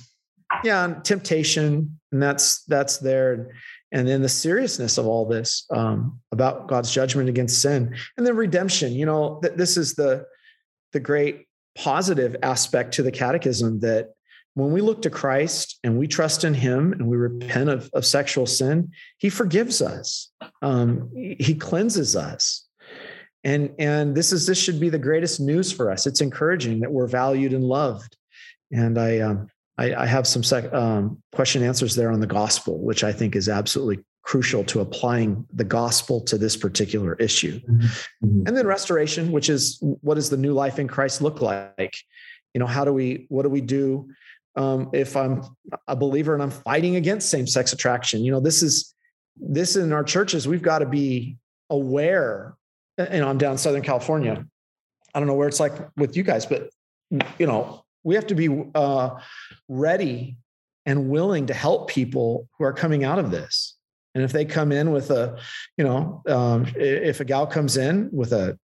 yeah, and temptation, and that's that's there, and then the seriousness of all this um, about God's judgment against sin, and then redemption. You know, that this is the the great positive aspect to the catechism that when we look to Christ and we trust in Him and we repent of, of sexual sin, He forgives us. Um, he cleanses us. And, and this is this should be the greatest news for us. It's encouraging that we're valued and loved. And I um, I, I, have some sec, um, question answers there on the gospel, which I think is absolutely crucial to applying the gospel to this particular issue. Mm-hmm. And then restoration, which is what does the new life in Christ look like? You know, how do we what do we do um, if I'm a believer and I'm fighting against same sex attraction. You know, this is this in our churches. We've got to be aware. You know, I'm down Southern California. I don't know where it's like with you guys, but you know, we have to be uh, ready and willing to help people who are coming out of this. And if they come in with a, you know, um, if a gal comes in with a,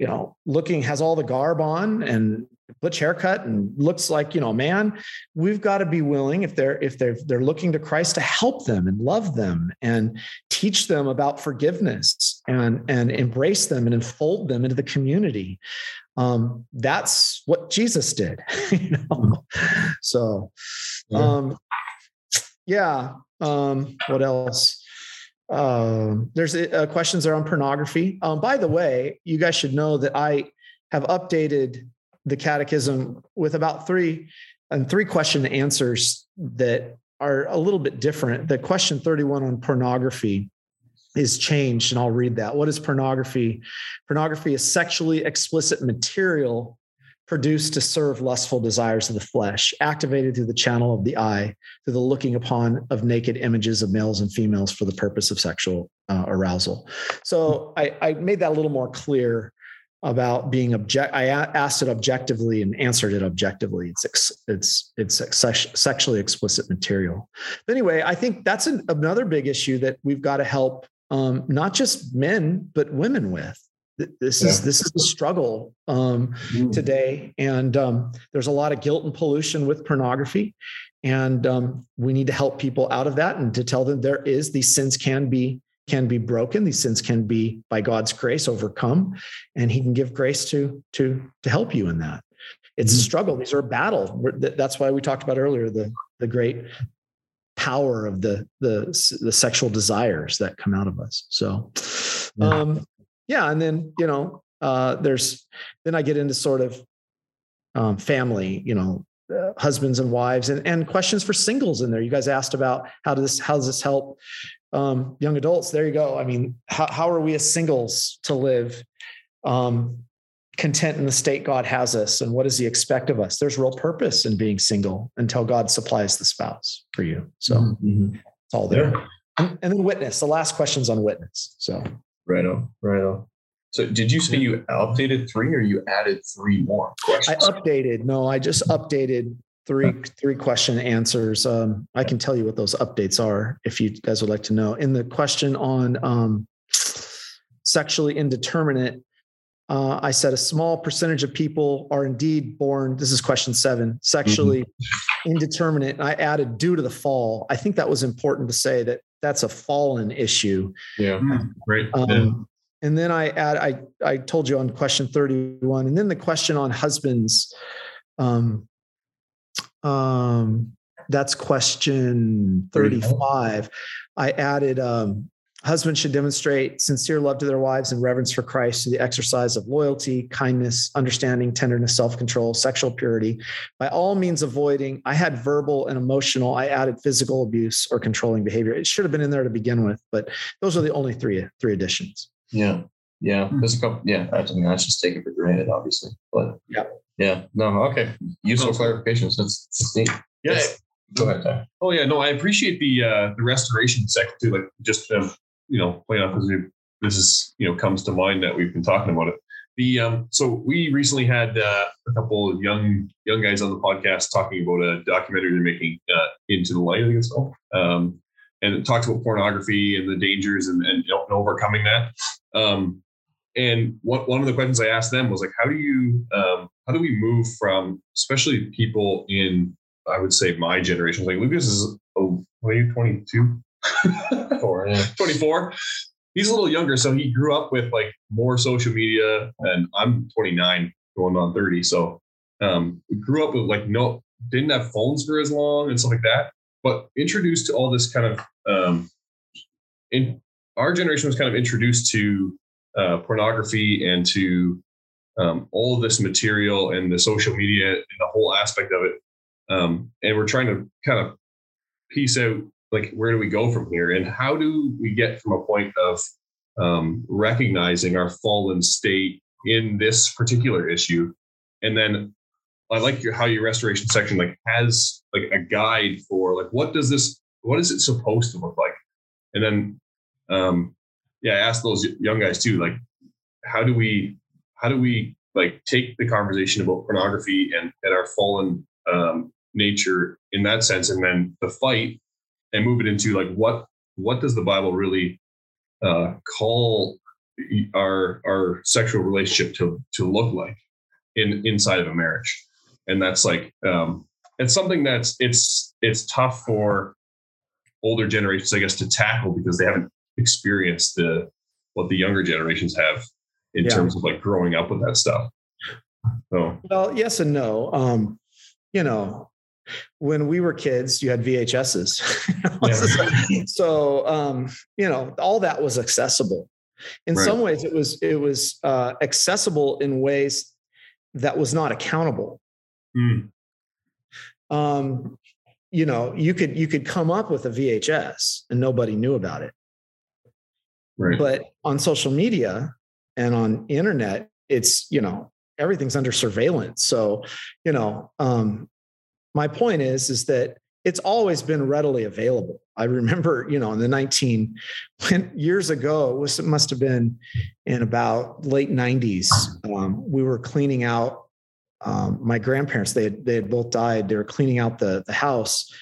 you know, looking has all the garb on and butch haircut and looks like you know man we've got to be willing if they're if they're they're looking to christ to help them and love them and teach them about forgiveness and and embrace them and enfold them into the community. Um, that's what jesus did you know? So um, yeah um, what else? Um, there's uh, questions are on pornography. Um, by the way you guys should know that i have updated the catechism with about three and three question answers that are a little bit different. The question 31 on pornography is changed, and I'll read that. What is pornography? Pornography is sexually explicit material produced to serve lustful desires of the flesh, activated through the channel of the eye, through the looking upon of naked images of males and females for the purpose of sexual uh, arousal. So I, I, made that a little more clear about being object. I asked it objectively and answered it objectively. It's ex, it's it's ex- sexually explicit material. But anyway, I think that's an, another big issue that we've got to help um, not just men but women with. This yeah. is this is a struggle um, mm. today, and um, there's a lot of guilt and pollution with pornography, and um, we need to help people out of that and to tell them there is these sins can be can be broken. These sins can be by god's grace overcome. And he can give grace to to to help you in that. It's mm-hmm. a struggle. These are a battle. That's why we talked about earlier the the great power of the the the sexual desires that come out of us. So yeah. um yeah and then you know uh there's then i get into sort of um family you know uh, husbands and wives and, and questions for singles in there. You guys asked about how does this how does this help um, young adults, there you go. I mean, how, how are we as singles to live um, content in the state God has us? And what does He expect of us? There's real purpose in being single until God supplies the spouse for you. So mm-hmm. it's all there. Yeah. And, and, then witness. The last question's on witness. So right on, right on. So did you say you updated three or you added three more questions? I updated. No, I just updated three three question answers. Um, I can tell you what those updates are if you guys would like to know. In the question on um, sexually indeterminate, uh, I said a small percentage of people are indeed born. This is question seven, sexually mm-hmm. indeterminate. I added due to the fall. I think that was important to say that that's a fallen issue. Yeah, great. Um, yeah. And then I add, I I told you on question thirty one, and then the question on husbands. Um, um, that's question 35. I added um, husbands should demonstrate sincere love to their wives and reverence for Christ through the exercise of loyalty, kindness, understanding, tenderness, self control, sexual purity, by all means avoiding. I had verbal and emotional, I added physical abuse or controlling behavior. It should have been in there to begin with, but those are the only three three additions. Yeah. Yeah. There's a couple, yeah, I mean, I just take it for granted, obviously. But yeah. Yeah. No. Okay. Useful clarifications. That's, that's neat. Yeah. That's, go ahead. Ty. Oh yeah. No, I appreciate the uh, the restoration sector too. Like just um, you know, playing off as we this is you know comes to mind that we've been talking about it. The um, so we recently had uh, a couple of young young guys on the podcast talking about a documentary they're making uh, into the light. I think it's called. Um, and it talks about pornography and the dangers and, and, know, overcoming that. Um, and what, one of the questions I asked them was like, how do you, um, how do we move from, especially people in, I would say my generation, like Lucas is, oh, what are you, 22? Four, yeah. 24. He's a little younger, so he grew up with like more social media, and I'm 29, going on 30. So um, grew up with like no, didn't have phones for as long and stuff like that. But introduced to all this kind of, um, in our generation was kind of introduced to uh, pornography and to um, all this material and the social media and the whole aspect of it. Um, and we're trying to kind of piece out like where do we go from here? And how do we get from a point of um, recognizing our fallen state in this particular issue? And then i like your, how your restoration section like has like a guide for like what does this what is it supposed to look like? And then um yeah, I asked those young guys too, like, how do we, how do we like take the conversation about pornography and, and our fallen um, nature in that sense, and then the fight and move it into like what what does the Bible really uh, call our our sexual relationship to to look like in inside of a marriage, and that's like um, it's something that's it's it's tough for older generations, I guess, to tackle because they haven't experienced the what the younger generations have in yeah. terms of like growing up with that stuff. So well, yes and no. Um, you know, when we were kids, you had VHSs. Yeah. so um, you know, all that was accessible. In right. some ways, it was it was uh, accessible in ways that was not accountable. Mm. Um, you know, you could you could come up with a VHS and nobody knew about it. But on social media and on internet, it's you know everything's under surveillance. So you know, um, my point is is that it's always been readily available. I remember, you know, in the 19 when, years ago, it, was, it must have been in about late 90s. Um, we were cleaning out um, my grandparents. They had, they had both died. They were cleaning out the the house,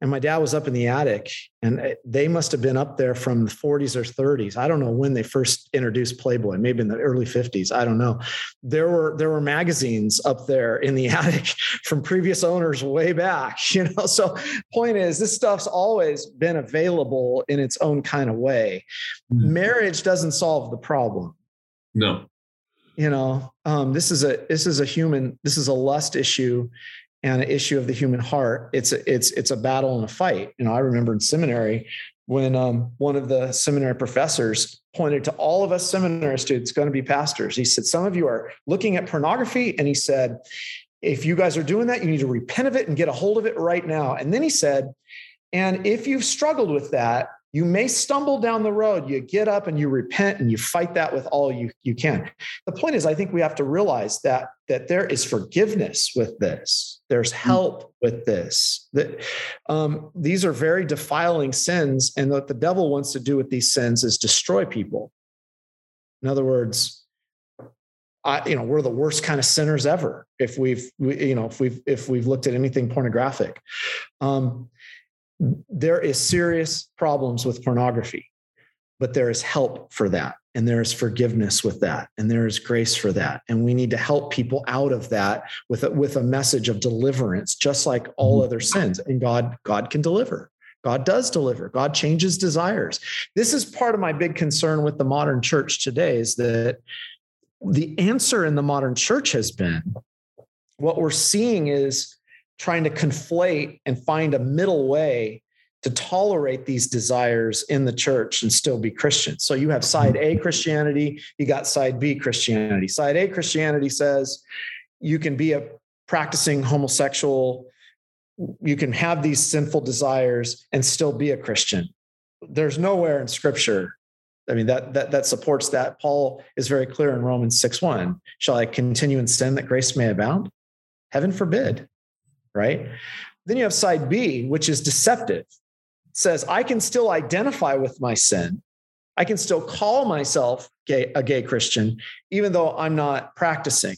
and my dad was up in the attic and they must have been up there from the 40s or 30s i don't know when they first introduced playboy maybe in the early 50s i don't know. There were there were magazines up there in the attic from previous owners way back you know? So point is this stuff's always been available in its own kind of way. Mm-hmm. marriage doesn't solve the problem. No. You know um, this is a this is a human this is a lust issue and an issue of the human heart. It's a, it's it's a battle and a fight. You know, I remember in seminary when um, one of the seminary professors pointed to all of us seminary students going to be pastors. He said, "Some of you are looking at pornography," and he said, "If you guys are doing that, you need to repent of it and get a hold of it right now." And then he said, "And if you've struggled with that, you may stumble down the road. You get up and you repent and you fight that with all you, you can. The point is, I think we have to realize that, that there is forgiveness with this. There's mm. help with this. That um, these are very defiling sins, and what the devil wants to do with these sins is destroy people. In other words, I, you know, we're the worst kind of sinners ever if we've, we, you know, if we've if we've looked at anything pornographic. Um, there is serious problems with pornography but there is help for that and there is forgiveness with that and there is grace for that and we need to help people out of that with a, with a message of deliverance just like all mm-hmm. other sins and god god can deliver. God does deliver. God changes desires. This is part of my big concern with the modern church today is that the answer in the modern church has been what we're seeing is trying to conflate and find a middle way to tolerate these desires in the church and still be Christian. So you have side A Christianity, you got side B Christianity. Side A Christianity says you can be a practicing homosexual, you can have these sinful desires and still be a Christian. There's nowhere in scripture I mean that that that supports that. Paul is very clear in Romans 6 1. Shall I continue in sin that grace may abound? Heaven forbid right? Then you have side B, which is deceptive. It says, I can still identify with my sin. I can still call myself gay, a gay Christian, even though I'm not practicing.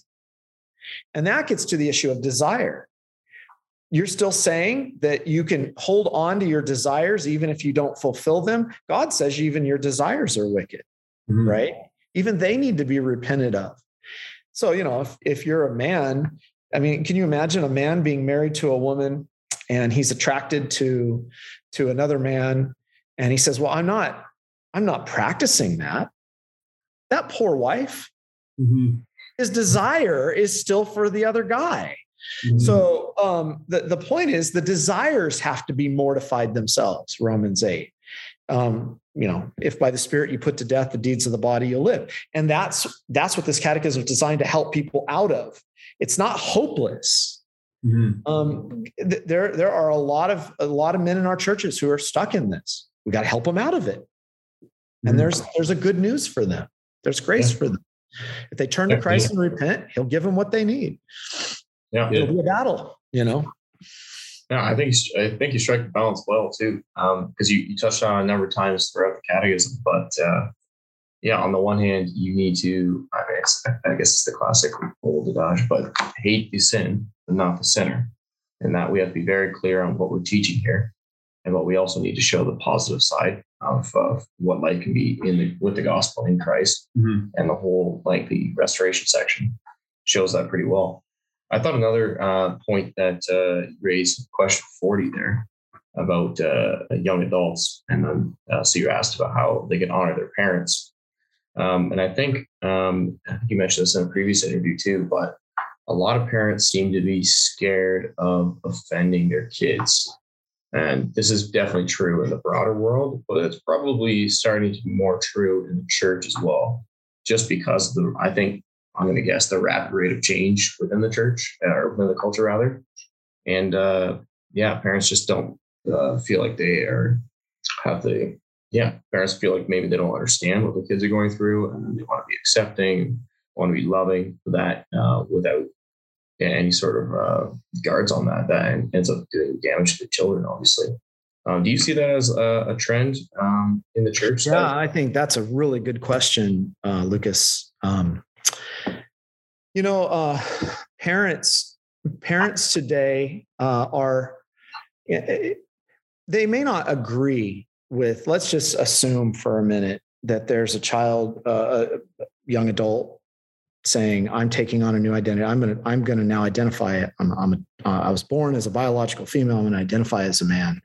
And that gets to the issue of desire. You're still saying that you can hold on to your desires even if you don't fulfill them. God says even your desires are wicked, mm-hmm. right? Even they need to be repented of. So, you know, if, if you're a man I mean, can you imagine a man being married to a woman and he's attracted to to another man and he says, "Well, I'm not I'm not practicing that." That poor wife. Mm-hmm. His desire is still for the other guy. Mm-hmm. So um, the, the point is the desires have to be mortified themselves, Romans 8. Um, you know, if by the spirit you put to death the deeds of the body, you'll live. And that's that's what this catechism is designed to help people out of it's not hopeless. Mm-hmm. Um, th- there, there are a lot of a lot of men in our churches who are stuck in this. We got to help them out of it. And mm-hmm. there's there's a good news for them. There's grace yeah. for them. If they turn to Christ and repent, He'll give them what they need. Yeah, it'll be a battle. You know. Yeah, I think I think you strike the balance well too, because um, you, you touched on a number of times throughout the catechism. But uh, yeah, on the one hand, you need to, I guess, I guess it's the classic old adage, but hate the sin, but not the sinner. And that we have to be very clear on what we're teaching here. And what we also need to show the positive side of, of what life can be in the, with the gospel in Christ. Mm-hmm. And the whole, like the restoration section shows that pretty well. I thought another uh, point that uh, raised question 40 there about uh, young adults. And then, uh, so you asked about how they can honor their parents. Um, and I think um, you mentioned this in a previous interview too, but a lot of parents seem to be scared of offending their kids. And this is definitely true in the broader world, but it's probably starting to be more true in the church as well, just because the, I think, I'm going to guess the rapid rate of change within the church or within the culture rather. And uh, yeah, parents just don't uh, feel like they are have the yeah, parents feel like maybe they don't understand what the kids are going through, and they want to be accepting, want to be loving for that uh, without any sort of uh, guards on that. That ends up doing damage to the children, obviously. Um, do you see that as a, a trend um, in the church? Yeah, I think that's a really good question, uh, Lucas. Um, you know, uh, parents parents today uh, are eh, eh, they may not agree with let's just assume for a minute that there's a child uh, a young adult saying i'm taking on a new identity. I'm going to i'm going to now identify it. I'm, I'm a, uh, i was born as a biological female. I'm going to identify as a man.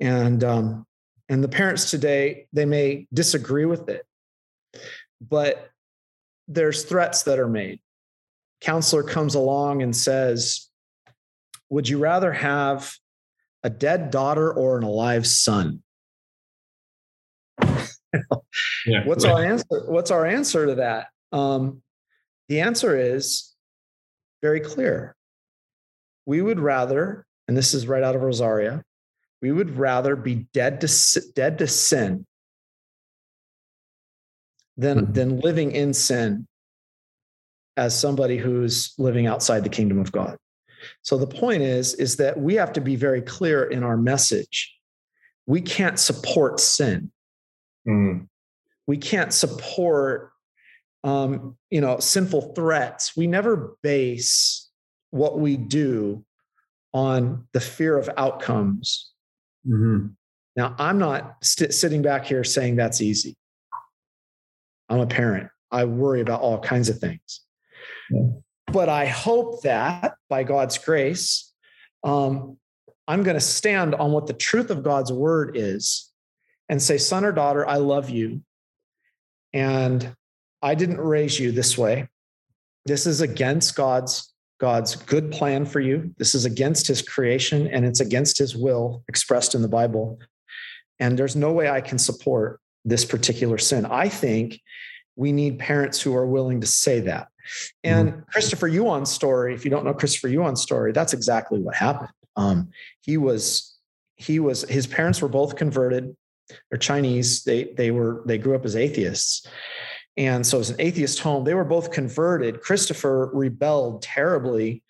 And um, and the parents today they may disagree with it but there's threats that are made. Counselor comes along and says would you rather have a dead daughter or an alive son yeah, what's right. our answer? What's our answer to that? Um, the answer is very clear. We would rather, and this is right out of Rosaria, we would rather be dead to dead to sin than mm-hmm. than living in sin as somebody who's living outside the kingdom of God. So the point is is that we have to be very clear in our message. We can't support sin. Mm. We can't support, um, you know, sinful threats. We never base what we do on the fear of outcomes. Mm-hmm. Now, I'm not st- sitting back here saying that's easy. I'm a parent. I worry about all kinds of things. Yeah. But I hope that by God's grace, um, I'm going to stand on what the truth of God's word is and say, son or daughter, I love you. And I didn't raise you this way. This is against God's God's good plan for you. This is against his creation and it's against his will expressed in the Bible. And there's no way I can support this particular sin. I think we need parents who are willing to say that. And mm-hmm. Christopher Yuan's story, if you don't know Christopher Yuan's story, that's exactly what happened. Um, he was, he was, his parents were both converted they're Chinese. They they were they grew up as atheists. And so it's an atheist home. They were both converted. Christopher rebelled terribly.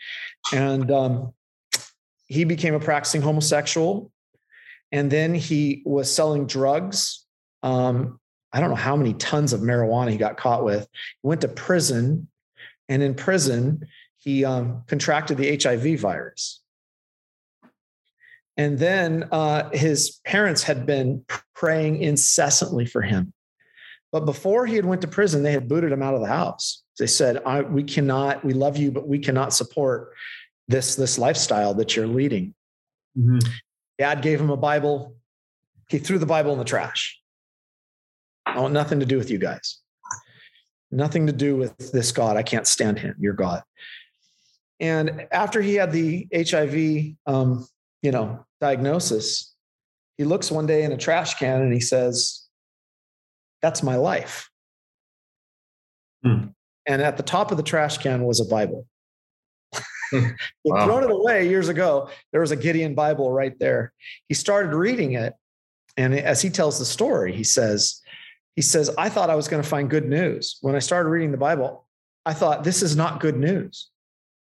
And um, he became a practicing homosexual. And then he was selling drugs. Um, I don't know how many tons of marijuana he got caught with. He went to prison. And in prison, he um, contracted the HIV virus. And then uh, his parents had been praying incessantly for him. But before he had went to prison, they had booted him out of the house. They said, "We cannot. We love you, but we cannot support this this lifestyle that you're leading." Mm-hmm. Dad gave him a Bible. He threw the Bible in the trash. I want nothing to do with you guys. Nothing to do with this God. I can't stand him. Your God. And after he had the HIV, um, you know, diagnosis, he looks one day in a trash can and he says, That's my life. Hmm. And at the top of the trash can was a Bible. He'd wow. thrown it away years ago. There was a Gideon Bible right there. He started reading it. And as he tells the story, he says, he says, I thought I was going to find good news. When I started reading the Bible, I thought this is not good news.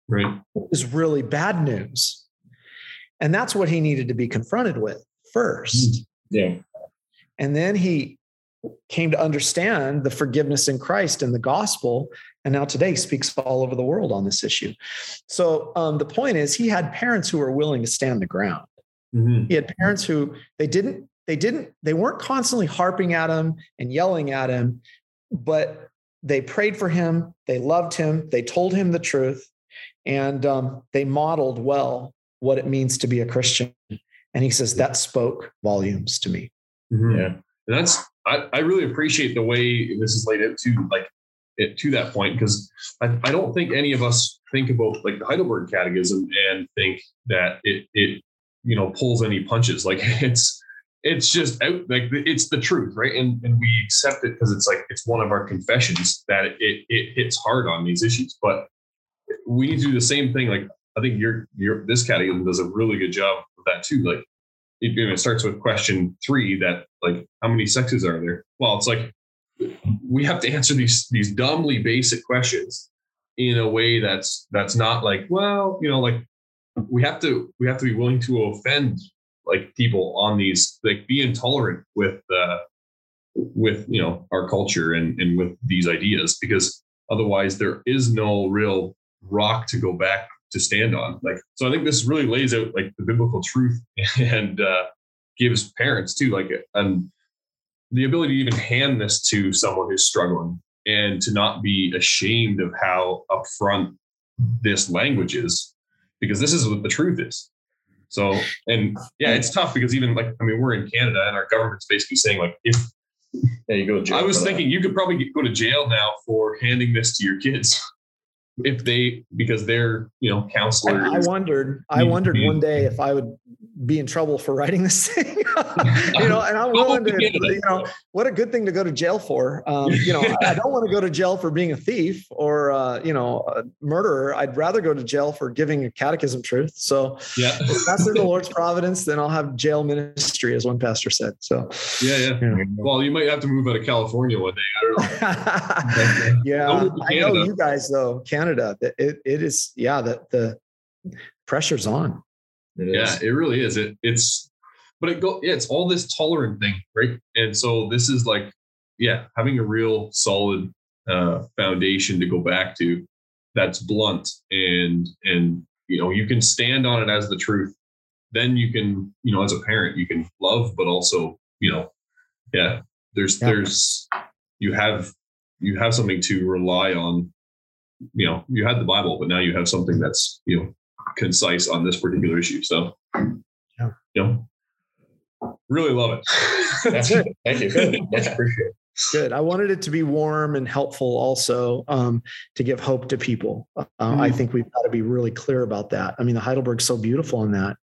Right. It was really bad news. And that's what he needed to be confronted with first. Yeah. And then he came to understand the forgiveness in Christ and the gospel. And now today speaks all over the world on this issue. So um, the point is, he had parents who were willing to stand the ground. Mm-hmm. He had parents who they didn't, they didn't, they weren't constantly harping at him and yelling at him, but they prayed for him, they loved him, they told him the truth, and um, they modeled well what it means to be a Christian. And he says that spoke volumes to me. Mm-hmm. Yeah. And that's I, I really appreciate the way this is laid out to like it to that point because I, I don't think any of us think about like the Heidelberg Catechism and think that it it you know pulls any punches. Like it's it's just out like it's the truth, right? And and we accept it because it's like it's one of our confessions that it, it it hits hard on these issues. But we need to do the same thing. Like I think your your this catechism does a really good job of that too. Like it, it starts with question three that like how many sexes are there? Well, it's like we have to answer these these dumbly basic questions in a way that's that's not like well you know like we have to we have to be willing to offend like people on these like be intolerant with uh with you know our culture and and with these ideas because otherwise there is no real rock to go back to stand on. Like, so I think this really lays out like the biblical truth and uh, gives parents too, like, um, the ability to even hand this to someone who's struggling and to not be ashamed of how upfront this language is, because this is what the truth is. So, and yeah, it's tough because even like, I mean, we're in Canada and our government's basically saying like, if yeah, you go to jail. I was thinking that. you could probably go to jail now for handing this to your kids if they because they're you know counselors. I, I wondered. I wondered one day if I would be in trouble for writing this thing. you know, and I'm willing to. You know, what a good thing to go to jail for. Um, you know, I don't want to go to jail for being a thief or uh, you know a murderer. I'd rather go to jail for giving a catechism truth. So yeah, if that's in the Lord's providence, then I'll have jail ministry, as one pastor said. So yeah, yeah. You know. Well, you might have to move out of California one day. I don't know. yeah, I know you guys though. Canada Canada, it, it is, yeah, the, the pressure's on. It yeah, it really is. It it's, but it go, yeah, it's all this tolerant thing, right? And so this is like, yeah, having a real solid uh, foundation to go back to that's blunt and, and, you know, you can stand on it as the truth. Then you can, you know, as a parent, you can love, but also, you know, yeah, there's, yeah. there's, you have, you have something to rely on you know, you had the Bible, but now you have something that's, you know, concise on this particular issue. So, yeah, you know, really love it. That's good. Thank you. Good. Much appreciated. Good. I wanted it to be warm and helpful also um, to give hope to people. Uh, mm. I think we've got to be really clear about that. I mean, the Heidelberg's so beautiful in that.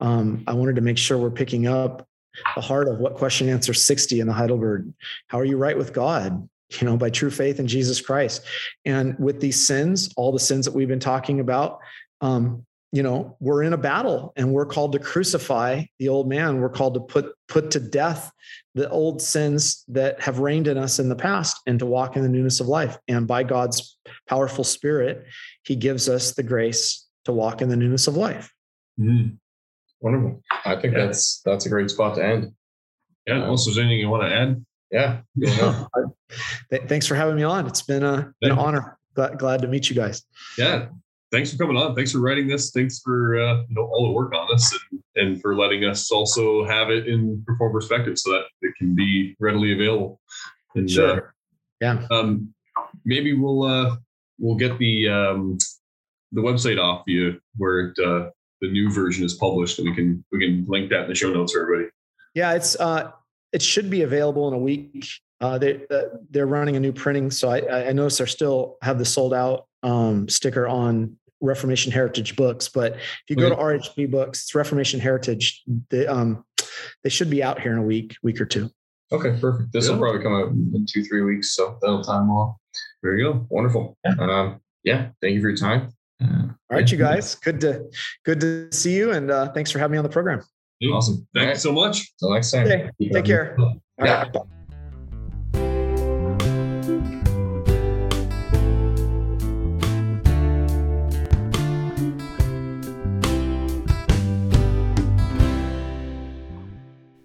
Um, I wanted to make sure we're picking up the heart of what question answer 60 in the Heidelberg. How are you right with God? You know, by true faith in Jesus Christ. And with these sins, all the sins that we've been talking about, um, you know, we're in a battle and we're called to crucify the old man. We're called to put put to death the old sins that have reigned in us in the past and to walk in the newness of life. And by God's powerful spirit, he gives us the grace to walk in the newness of life. Mm. Wonderful. I think yeah. that's that's a great spot to end. Yeah. Unless there's anything you want to add yeah. Thanks for having me on. It's been, a, been an honor. Glad, glad to meet you guys. Yeah. Thanks for coming on. Thanks for writing this. Thanks for uh, you know all the work on this and, and for letting us also have it in Reformed Perspective so that it can be readily available. And, sure. Uh, yeah. Um, maybe we'll uh, we'll get the um, the website off you where it, uh, the new version is published, and we can we can link that in the show notes for everybody. Yeah, it's uh, it should be available in a week. Uh, they uh, they're running a new printing, so I, I notice they're still have the sold out um, sticker on Reformation Heritage books. But if you go to RHB Books, it's Reformation Heritage. They um they should be out here in a week, week or two. Okay, perfect. This yeah. will probably come out in two three weeks, so that'll time well. There you go. Wonderful. Yeah. Um, yeah. Thank you for your time. Uh, All right, you guys. Good to good to see you, and uh, thanks for having me on the program. Awesome. Thank right. you so much. Till next time. Okay. Take care. yeah. Right.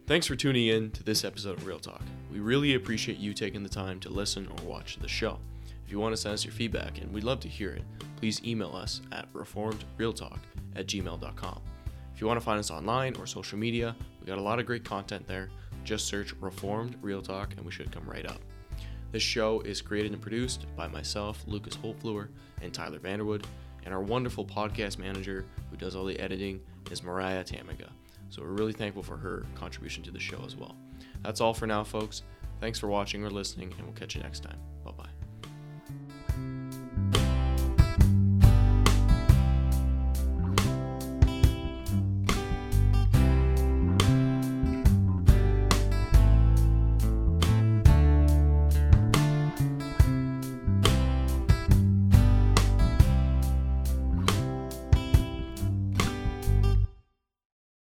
Thanks for tuning in to this episode of Real Talk. We really appreciate you taking the time to listen or watch the show. If you want to send us your feedback, and we'd love to hear it, please email us at reformedrealtalk at gmail.com. If you want to find us online or social media, we got a lot of great content there. Just search Reformed Real Talk and we should come right up. This show is created and produced by myself, Lucas Holtfluer, and Tyler Vanderwood, and our wonderful podcast manager who does all the editing is Mariah Tamiga. So we're really thankful for her contribution to the show as well. That's all for now, folks. Thanks for watching or listening, and we'll catch you next time. Bye bye.